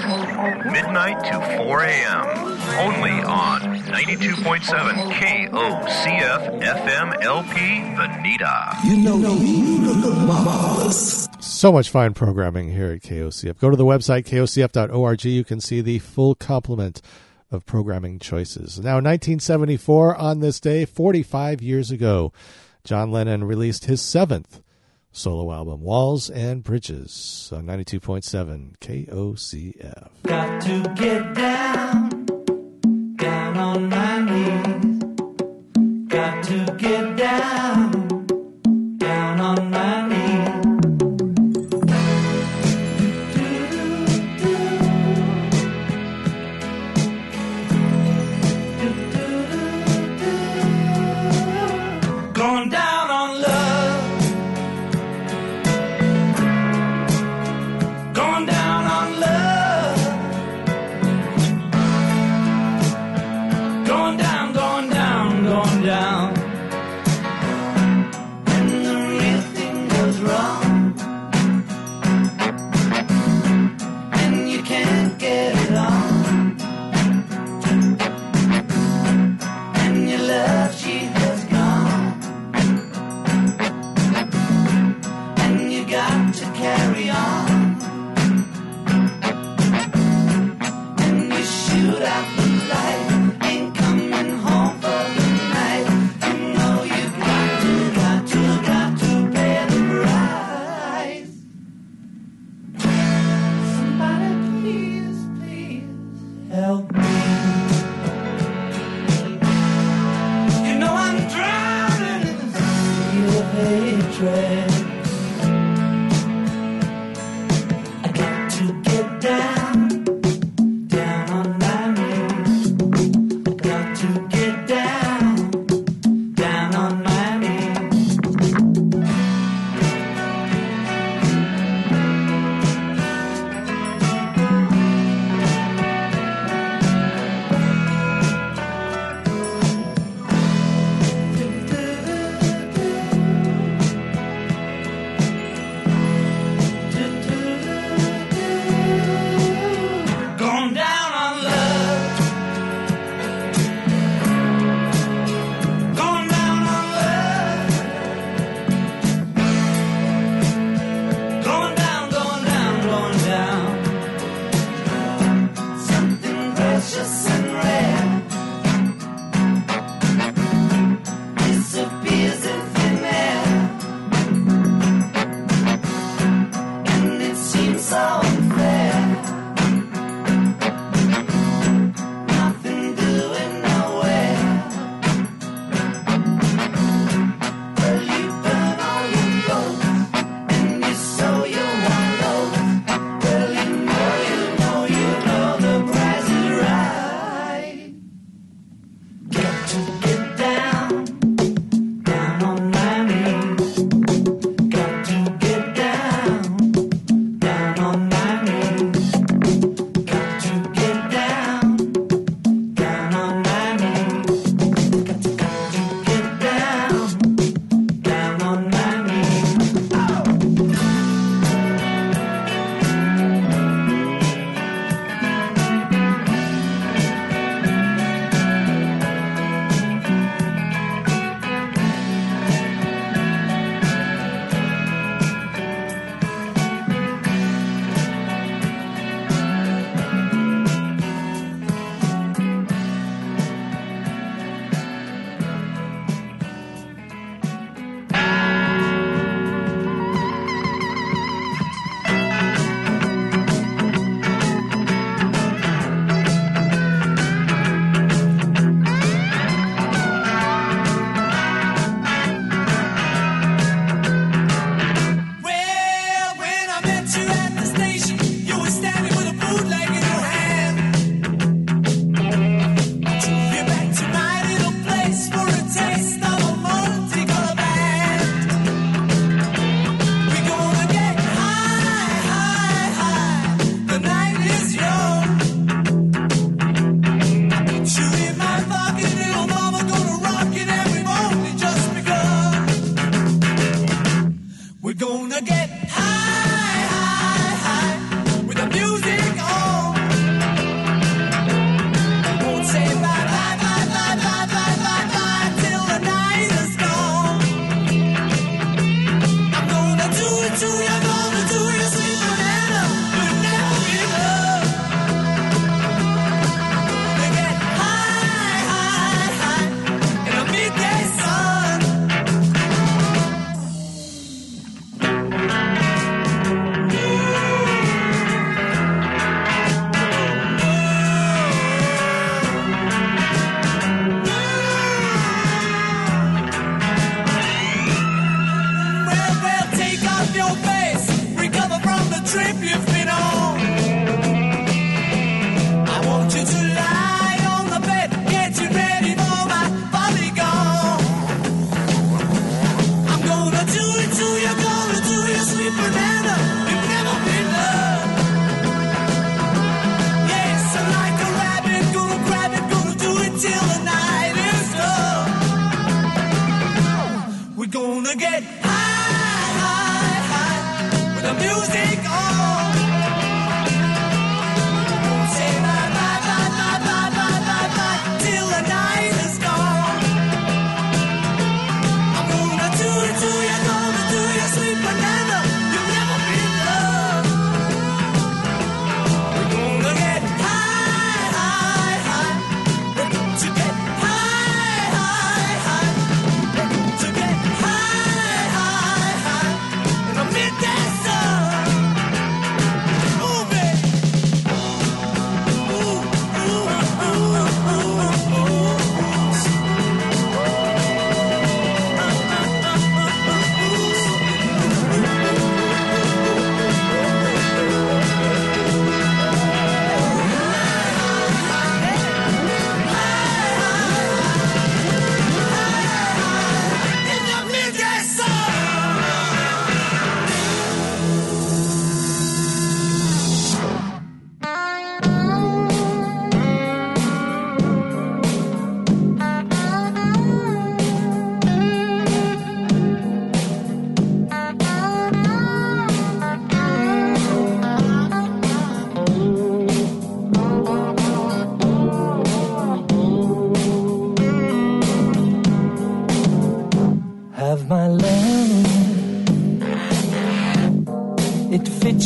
midnight to 4 a.m. Only on 92.7 KOCF FM LP Veneta. You know, marvelous. So much fine programming here at KOCF. Go to the website, kocf.org. You can see the full complement of programming choices. Now, 1974, on this day, 45 years ago, John Lennon released his seventh solo album, Walls and Bridges, on 92.7 KOCF. Got to get down, down on my knees. Got to get down,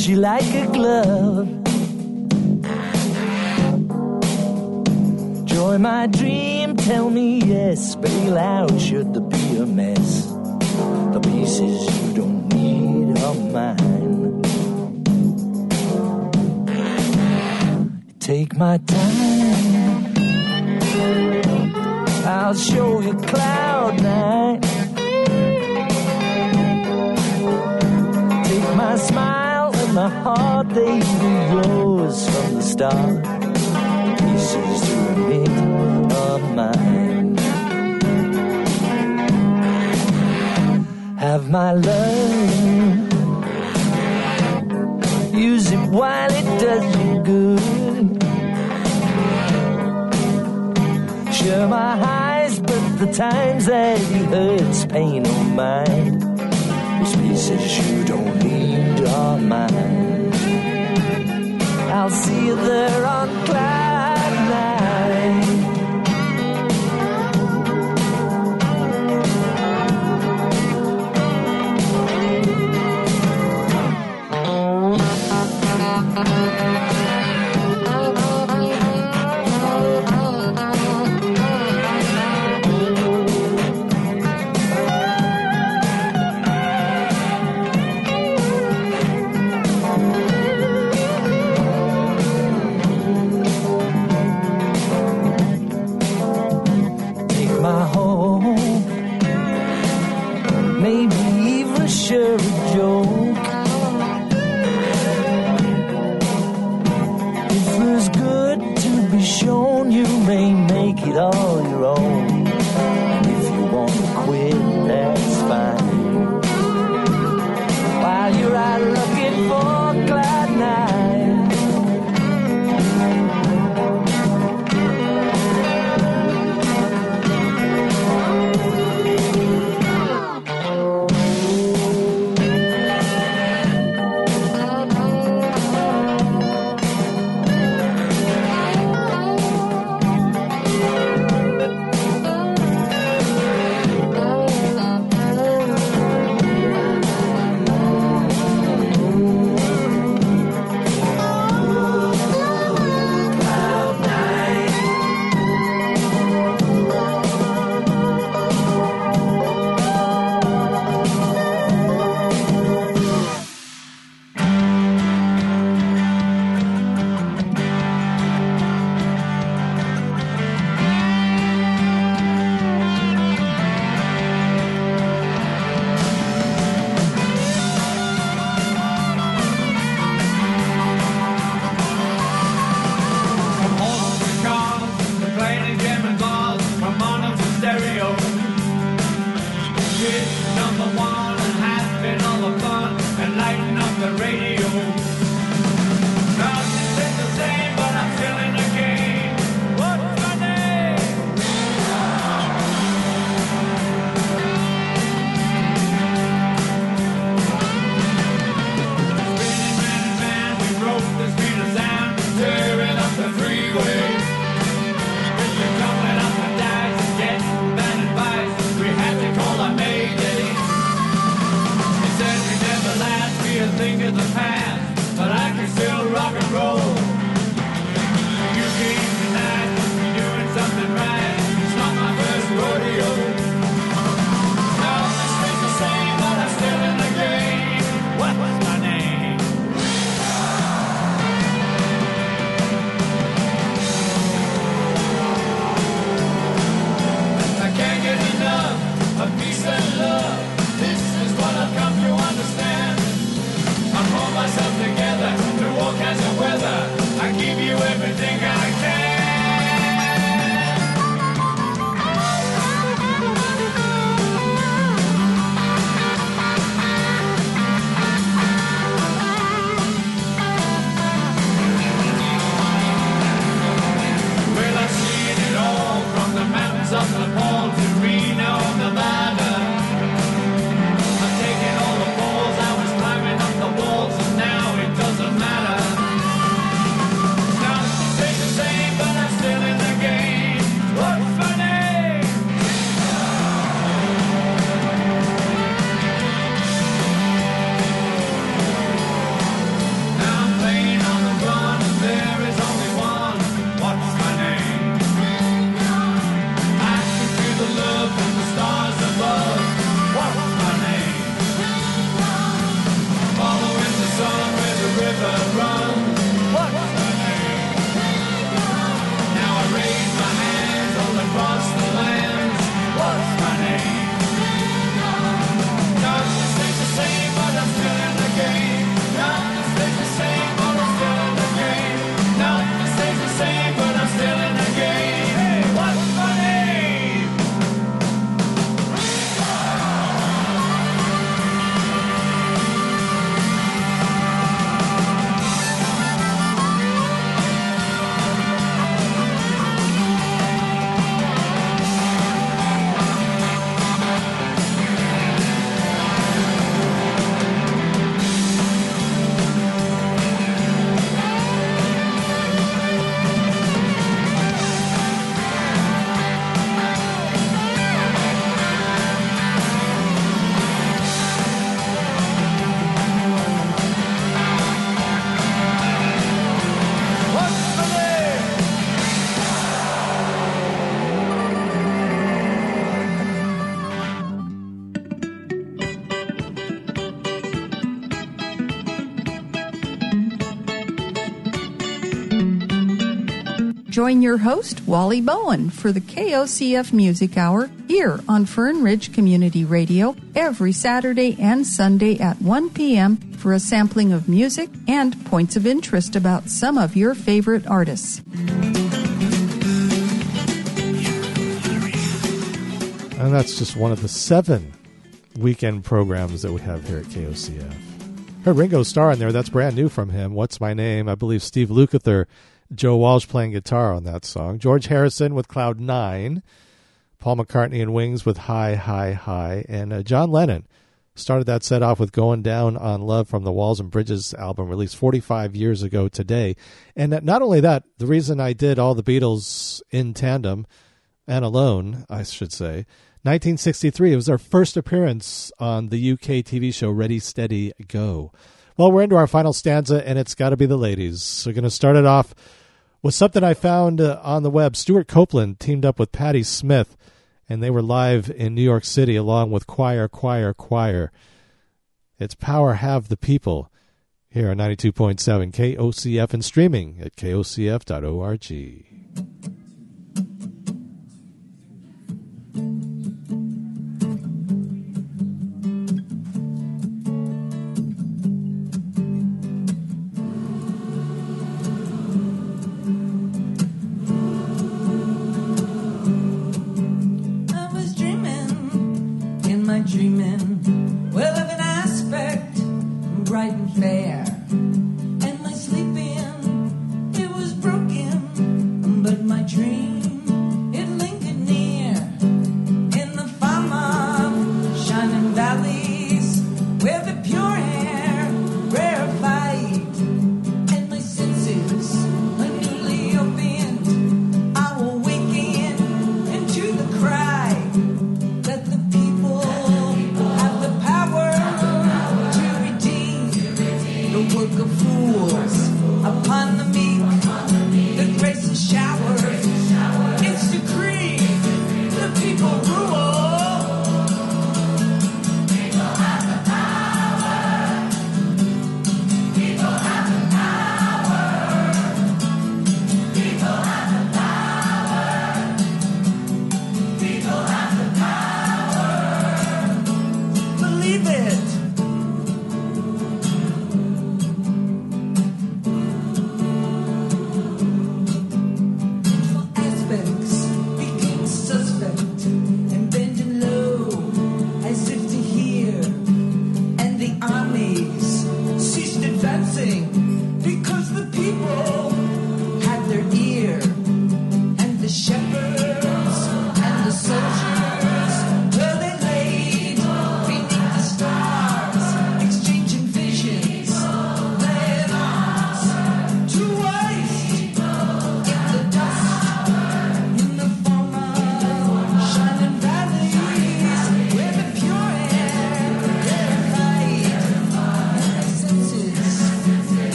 It fits you like a glove. Joy, my dream, tell me yes. Bail out should there be a mess. The pieces you don't need are mine. Take my time. I'll show you cloud nine. Take my smile my heart, they were yours from the start. Pieces to admit are mine. Have my love. Use it while it does you good. Share my highs, but the times that it hurts, pain or mine. Those pieces you don't mine. I'll see you there on cloud join your host, Wally Bowen, for the KOCF Music Hour here on Fern Ridge Community Radio every Saturday and Sunday at 1 p.m. for a sampling of music and points of interest about some of your favorite artists. And that's just one of the seven weekend programs that we have here at KOCF. Heard Ringo Starr in there. That's brand new from him. What's My Name? I believe Steve Lukather, Joe Walsh playing guitar on that song. George Harrison with Cloud Nine. Paul McCartney and Wings with High, High, High. And uh, John Lennon started that set off with Going Down on Love from the Walls and Bridges album released 45 years ago today. And uh, not only that, the reason I did all the Beatles in tandem and alone, I should say, 1963. It was our first appearance on the UK TV show Ready, Steady, Go. Well, we're into our final stanza, and it's got to be the ladies. So, we're going to start it off with something I found uh, on the web. Stewart Copeland teamed up with Patti Smith, and they were live in New York City along with Choir, Choir, Choir. It's Power Have the People here on 92.7 KOCF and streaming at kocf.org. dreaming, well of an aspect bright and fair. And my sleeping, it was broken, but my dream,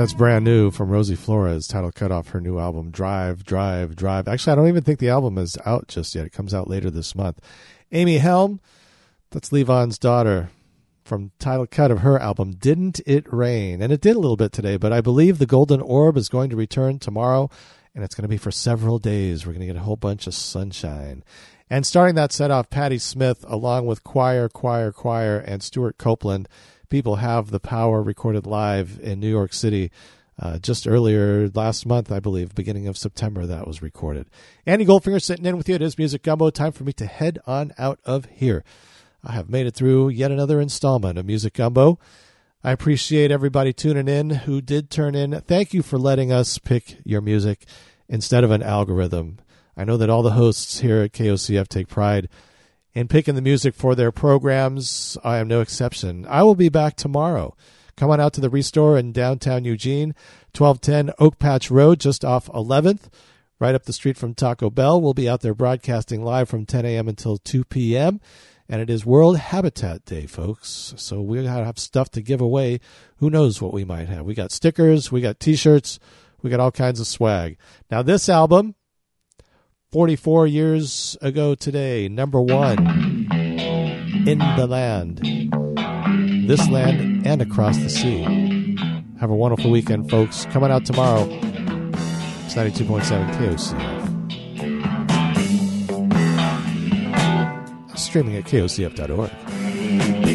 That's brand new from Rosie Flores, title cut off her new album, Drive, Drive, Drive. Actually, I don't even think the album is out just yet. It comes out later this month. Amy Helm, that's Levon's daughter, from title cut of her album, Didn't It Rain? And it did a little bit today, but I believe the Golden Orb is going to return tomorrow, and it's going to be for several days. We're going to get a whole bunch of sunshine. And starting that set off, Patti Smith, along with Choir, Choir, Choir, and Stewart Copeland. People Have the Power recorded live in New York City uh, just earlier last month, I believe, beginning of September, that was recorded. Andy Goldfinger sitting in with you. It is Music Gumbo. Time for me to head on out of here. I have made it through yet another installment of Music Gumbo. I appreciate everybody tuning in who did turn in. Thank you for letting us pick your music instead of an algorithm. I know that all the hosts here at KOCF take pride in picking the music for their programs. I am no exception. I will be back tomorrow. Come on out to the Restore in downtown Eugene, 1210 Oak Patch Road, just off 11th, right up the street from Taco Bell. We'll be out there broadcasting live from 10 a.m. until 2 p.m. And it is World Habitat Day, folks. So we have stuff to give away. Who knows what we might have? We got stickers, we got t shirts, we got all kinds of swag. Now, this album, 44 years ago today, number one in the land, this land and across the sea. Have a wonderful weekend, folks. Coming out tomorrow. It's 92.7 KOCF. Streaming at kocf.org.